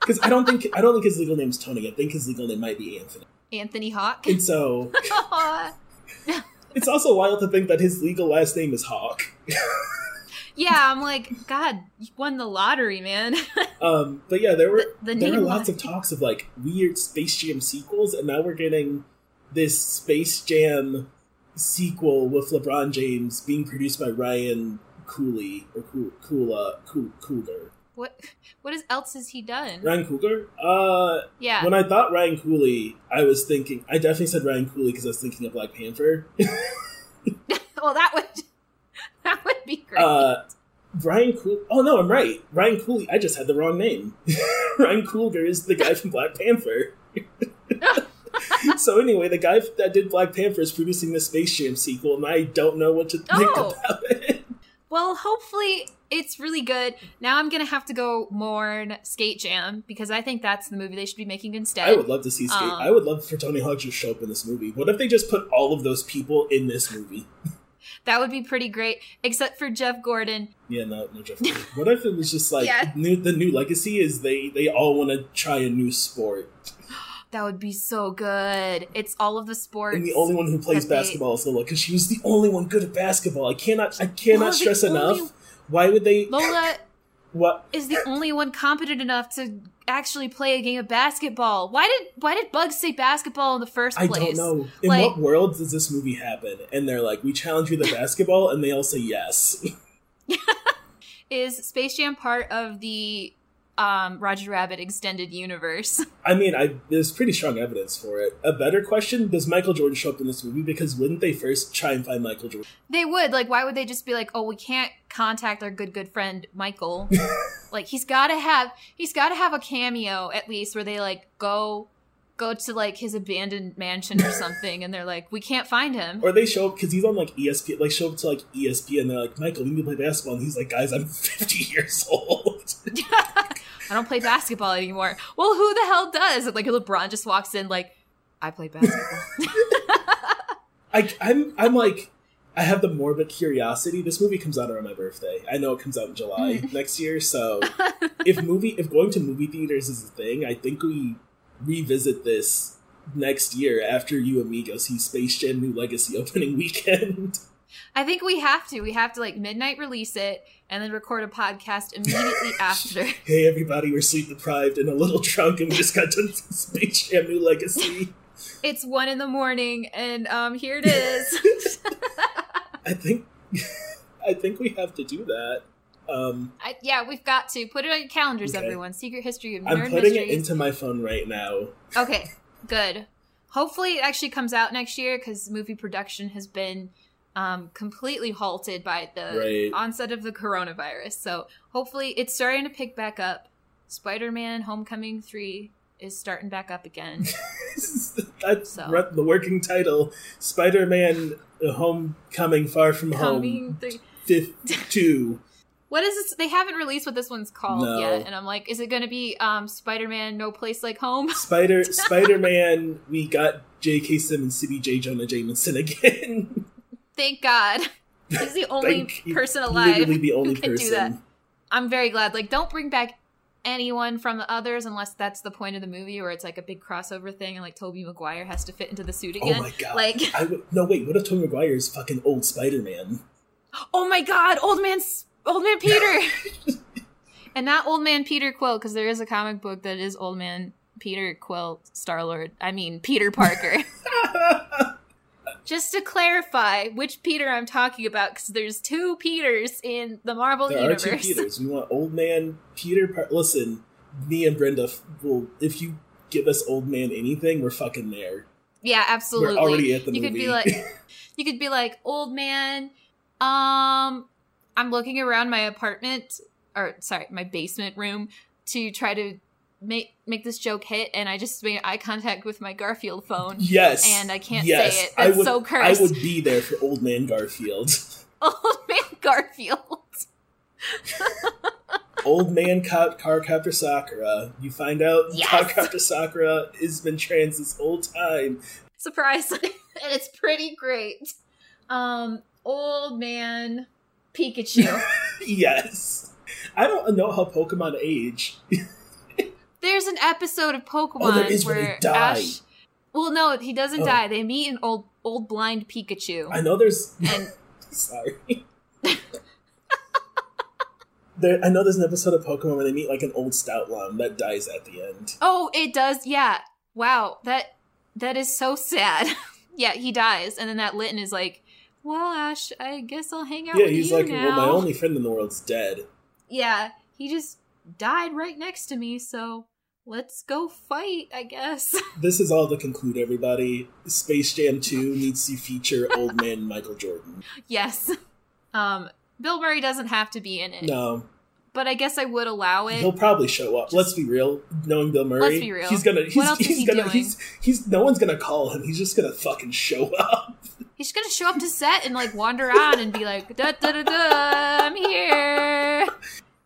S3: Because I don't think I don't think his legal name's Tony. I think his legal name might be Anthony.
S1: Anthony Hawk?
S3: And so it's also wild to think that his legal last name is Hawk.
S1: yeah, I'm like, God, you won the lottery, man.
S3: Um, but yeah, there were
S1: The- the
S3: there were lots of talks of like weird Space Jam sequels, and now we're getting this Space Jam sequel with LeBron James being produced by Ryan Cooley or Cool Cooler.
S1: What what is, else has he done?
S3: Ryan Coogler. Uh,
S1: Yeah.
S3: when I thought Ryan Cooley, I was thinking. I definitely said Ryan Cooley because I was thinking of Black Panther.
S1: well, that would that would be great.
S3: uh, Ryan Cool. Oh no, I'm right. Ryan Cooley. I just had the wrong name. Ryan Coogler is the guy from Black Panther. so anyway, the guy that did Black Panther is producing the Space Jam sequel, and I don't know what to think
S1: Oh.
S3: about it.
S1: Well, hopefully it's really good. Now I'm gonna have to go mourn Skate Jam because I think that's the movie they should be making instead.
S3: I would love to see Skate.
S1: Um,
S3: I would love for Tony Hawk to show up in this movie. What if they just put all of those people in this movie?
S1: That would be pretty great, except for Jeff Gordon.
S3: Yeah, no, no Jeff. Hardy. What if it was just like
S1: Yeah.
S3: new, the new legacy is they they all want to try a new sport,
S1: That would be so good. It's all of the sports.
S3: and the only one who plays
S1: that they-
S3: basketball is Lola because she was the only one good at basketball. I cannot I cannot
S1: the
S3: stress
S1: only-
S3: enough. Why would they?
S1: Lola
S3: What?
S1: is the only one competent enough to actually play a game of basketball. Why did why did Bugs say basketball in the first place?
S3: I don't know. In
S1: Like-
S3: what world does this movie happen? And they're like, we challenge you to basketball, and they all say yes.
S1: Is Space Jam part of the um, Roger Rabbit extended universe?
S3: I mean, I there's pretty strong evidence for it. A better question: Does Michael Jordan show up in this movie? Because wouldn't they first try and find Michael Jordan?
S1: they would. Like, why would they just be like, oh, we can't contact our good good friend Michael? like, he's got to have he's got to have a cameo at least where they like go go to like his abandoned mansion or something, and they're like, we can't find him.
S3: Or they show up because he's on like ESPN, like show up to like ESPN, and they're like, Michael, you need to play basketball, and he's like, guys, I'm 50 years old.
S1: I don't play basketball anymore. Well, who the hell does? Like LeBron just walks in like, I play basketball.
S3: I, I'm, I'm like, I have the morbid curiosity. This movie comes out around my birthday. I know it comes out in July
S1: Mm.
S3: next year. So if movie, if going to movie theaters is a thing, I think we revisit this next year after you and me go see Space Jam: New Legacy opening weekend.
S1: I think we have to. We have to like midnight release it and then record a podcast immediately after.
S3: hey, everybody, we're sleep deprived and a little drunk, and we just got done Space Jam: New Legacy.
S1: It's one in the morning and um here it is.
S3: I think, I think we have to do that. Um,
S1: I, yeah, we've got to put it on your calendars,
S3: Okay.
S1: everyone. Secret History of
S3: I'm putting it into my phone right now.
S1: Okay, good. Hopefully, it actually comes out next year because movie production has been um, completely halted by the
S3: Right.
S1: onset of the coronavirus. So hopefully, it's starting to pick back up. Spider-Man: Homecoming three is starting back up again.
S3: That's
S1: So.
S3: the working title: Spider-Man: Homecoming, Far From
S1: Coming
S3: Home,
S1: three.
S3: Fifty-two.
S1: What is this? They haven't released what this one's called
S3: No.
S1: yet, and I'm like, is it going to be um, Spider-Man: No Place Like Home?
S3: Spider Spider-Man. We got J.K. Simmons to be J. Jonah Jameson again.
S1: Thank God. He's the only person alive
S3: Literally the only
S1: who can
S3: person.
S1: do that. I'm very glad. Like, don't bring back anyone from the others unless that's the point of the movie, or it's like a big crossover thing, and like Tobey Maguire has to fit into the suit
S3: oh
S1: again.
S3: Oh my god!
S1: Like,
S3: I would, no wait. What if Tobey Maguire is fucking old Spider-Man?
S1: oh my God, old man, old man Peter, and not old man Peter Quill, because there is a comic book that is old man Peter Quill, Star Lord. I mean Peter Parker. Just to clarify which Peter I'm talking about, because there's two Peters in the Marvel
S3: there
S1: universe.
S3: are two Peters. We want old man Peter. Par- Listen, me and Brenda will. If you give us old man anything, we're fucking there.
S1: Yeah, absolutely.
S3: We're already at the
S1: you
S3: movie.
S1: could be like, you could be like, old man. Um, I'm looking around my apartment, or sorry, my basement room to try to make make this joke hit, and I just made eye contact with my Garfield phone.
S3: yes,
S1: And I can't
S3: yes,
S1: say it.
S3: I
S1: That's
S3: would,
S1: so cursed.
S3: I would be there for old man Garfield.
S1: Old man Garfield.
S3: old man ca- Cardcaptor Sakura. You find out
S1: Yes!
S3: Sakura has been trans this whole time.
S1: Surprise! and it's pretty great. Um, old man Pikachu.
S3: yes. I don't know how Pokemon age.
S1: There's an episode of Pokemon
S3: Oh, there is where
S1: where. Ash. Well, no, he doesn't
S3: Oh.
S1: die. They meet an old old blind Pikachu,
S3: I know there's.
S1: and
S3: Sorry. there, I know there's an episode of Pokemon where they meet like an old Stoutland that dies at the end.
S1: oh, it does. Yeah. Wow. That that is so sad. yeah, he dies, and then that Litten is like, "Well, Ash, I guess I'll hang out
S3: yeah,
S1: with
S3: he's like,
S1: now."
S3: well, my only friend in the world's dead.
S1: Yeah, he just died right next to me, so let's go fight, I guess.
S3: This is all to conclude, everybody. Space Jam 2 needs to feature old man Michael Jordan.
S1: yes. Um, Bill Murray doesn't have to be in it,
S3: No,
S1: but I guess I would allow it.
S3: he'll probably show up. Let's be real. Knowing Bill Murray,
S1: Let's be real.
S3: he's gonna.
S1: What
S3: He's,
S1: else is he
S3: gonna.
S1: doing?
S3: He's he's. No one's gonna call him. He's just gonna fucking show up.
S1: He's gonna show up to set and like wander on and be like, da da da da, I'm here.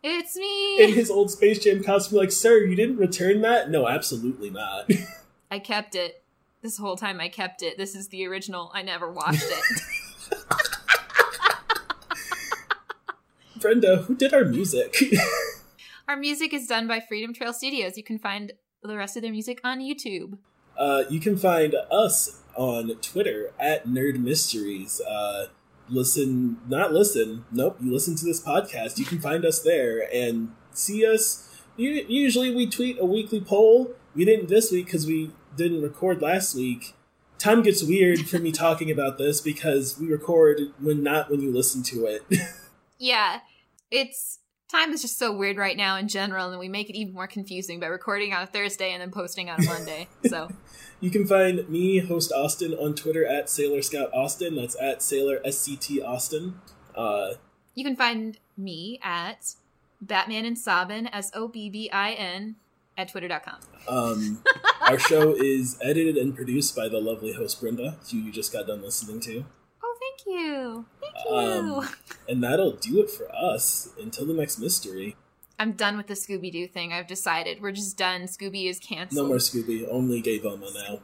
S1: It's me.
S3: In his old Space Jam costume, like, sir, you didn't return that? No, absolutely not.
S1: I kept it. This whole time I kept it. This is the original. I never watched it.
S3: Brenda, who did our music?
S1: Our music is done by Freedom Trail Studios. You can find the rest of their music on YouTube.
S3: Uh, you can find us on Twitter at Nerd Mysteries. Uh, listen, not listen. Nope, you listen to this podcast. You can find us there and see us. Usually, we tweet a weekly poll. We didn't this week because we didn't record last week. Time gets weird for me talking about this because we record when not when you listen to it.
S1: Yeah, it's time is just so weird right now in general, and we make it even more confusing by recording on a Thursday and then posting on a Monday. So
S3: You can find me, host Austin, on Twitter at Sailor Scout Austin. That's at Sailor SCT Austin. Uh,
S1: you can find me at Batman and Sobbin S O B B I N at twitter.com.
S3: um, our show is edited and produced by the lovely host Brenda, who you just got done listening to.
S1: Thank you. Thank you.
S3: Um, and that'll do it for us until the next mystery.
S1: I'm done with the Scooby Doo thing. I've decided we're just done. Scooby is canceled.
S3: No more Scooby, only gay Velma now.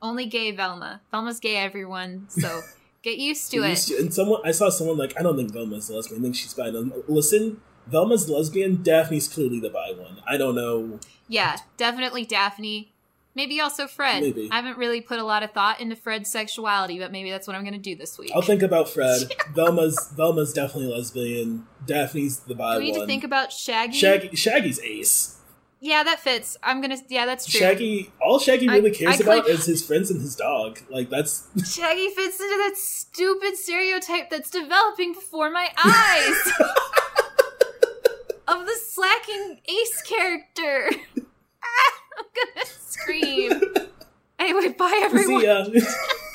S1: Only gay Velma. Velma's gay, everyone. So get used to
S3: Get
S1: it.
S3: used to- And someone, I saw someone like, I don't think Velma's lesbian. I think she's bi. Listen, Velma's lesbian. Daphne's clearly the bi one. I don't know.
S1: Yeah, definitely Daphne. Maybe also Fred.
S3: Maybe.
S1: I haven't really put a lot of thought into Fred's sexuality, but maybe that's what I'm going to do this week.
S3: I'll think about Fred. Velma's Velma's definitely lesbian. Daphne's the bi
S1: Do we need
S3: one.
S1: to think about Shaggy?
S3: Shaggy, Shaggy's ace.
S1: Yeah, that fits. I'm gonna. Yeah, that's true.
S3: Shaggy, all Shaggy
S1: I-
S3: really cares
S1: I
S3: about is his friends and his dog. Like that's
S1: Shaggy fits into that stupid stereotype that's developing before my eyes of the slacking ace character. I'm gonna scream. Anyway, bye everyone.
S3: see ya.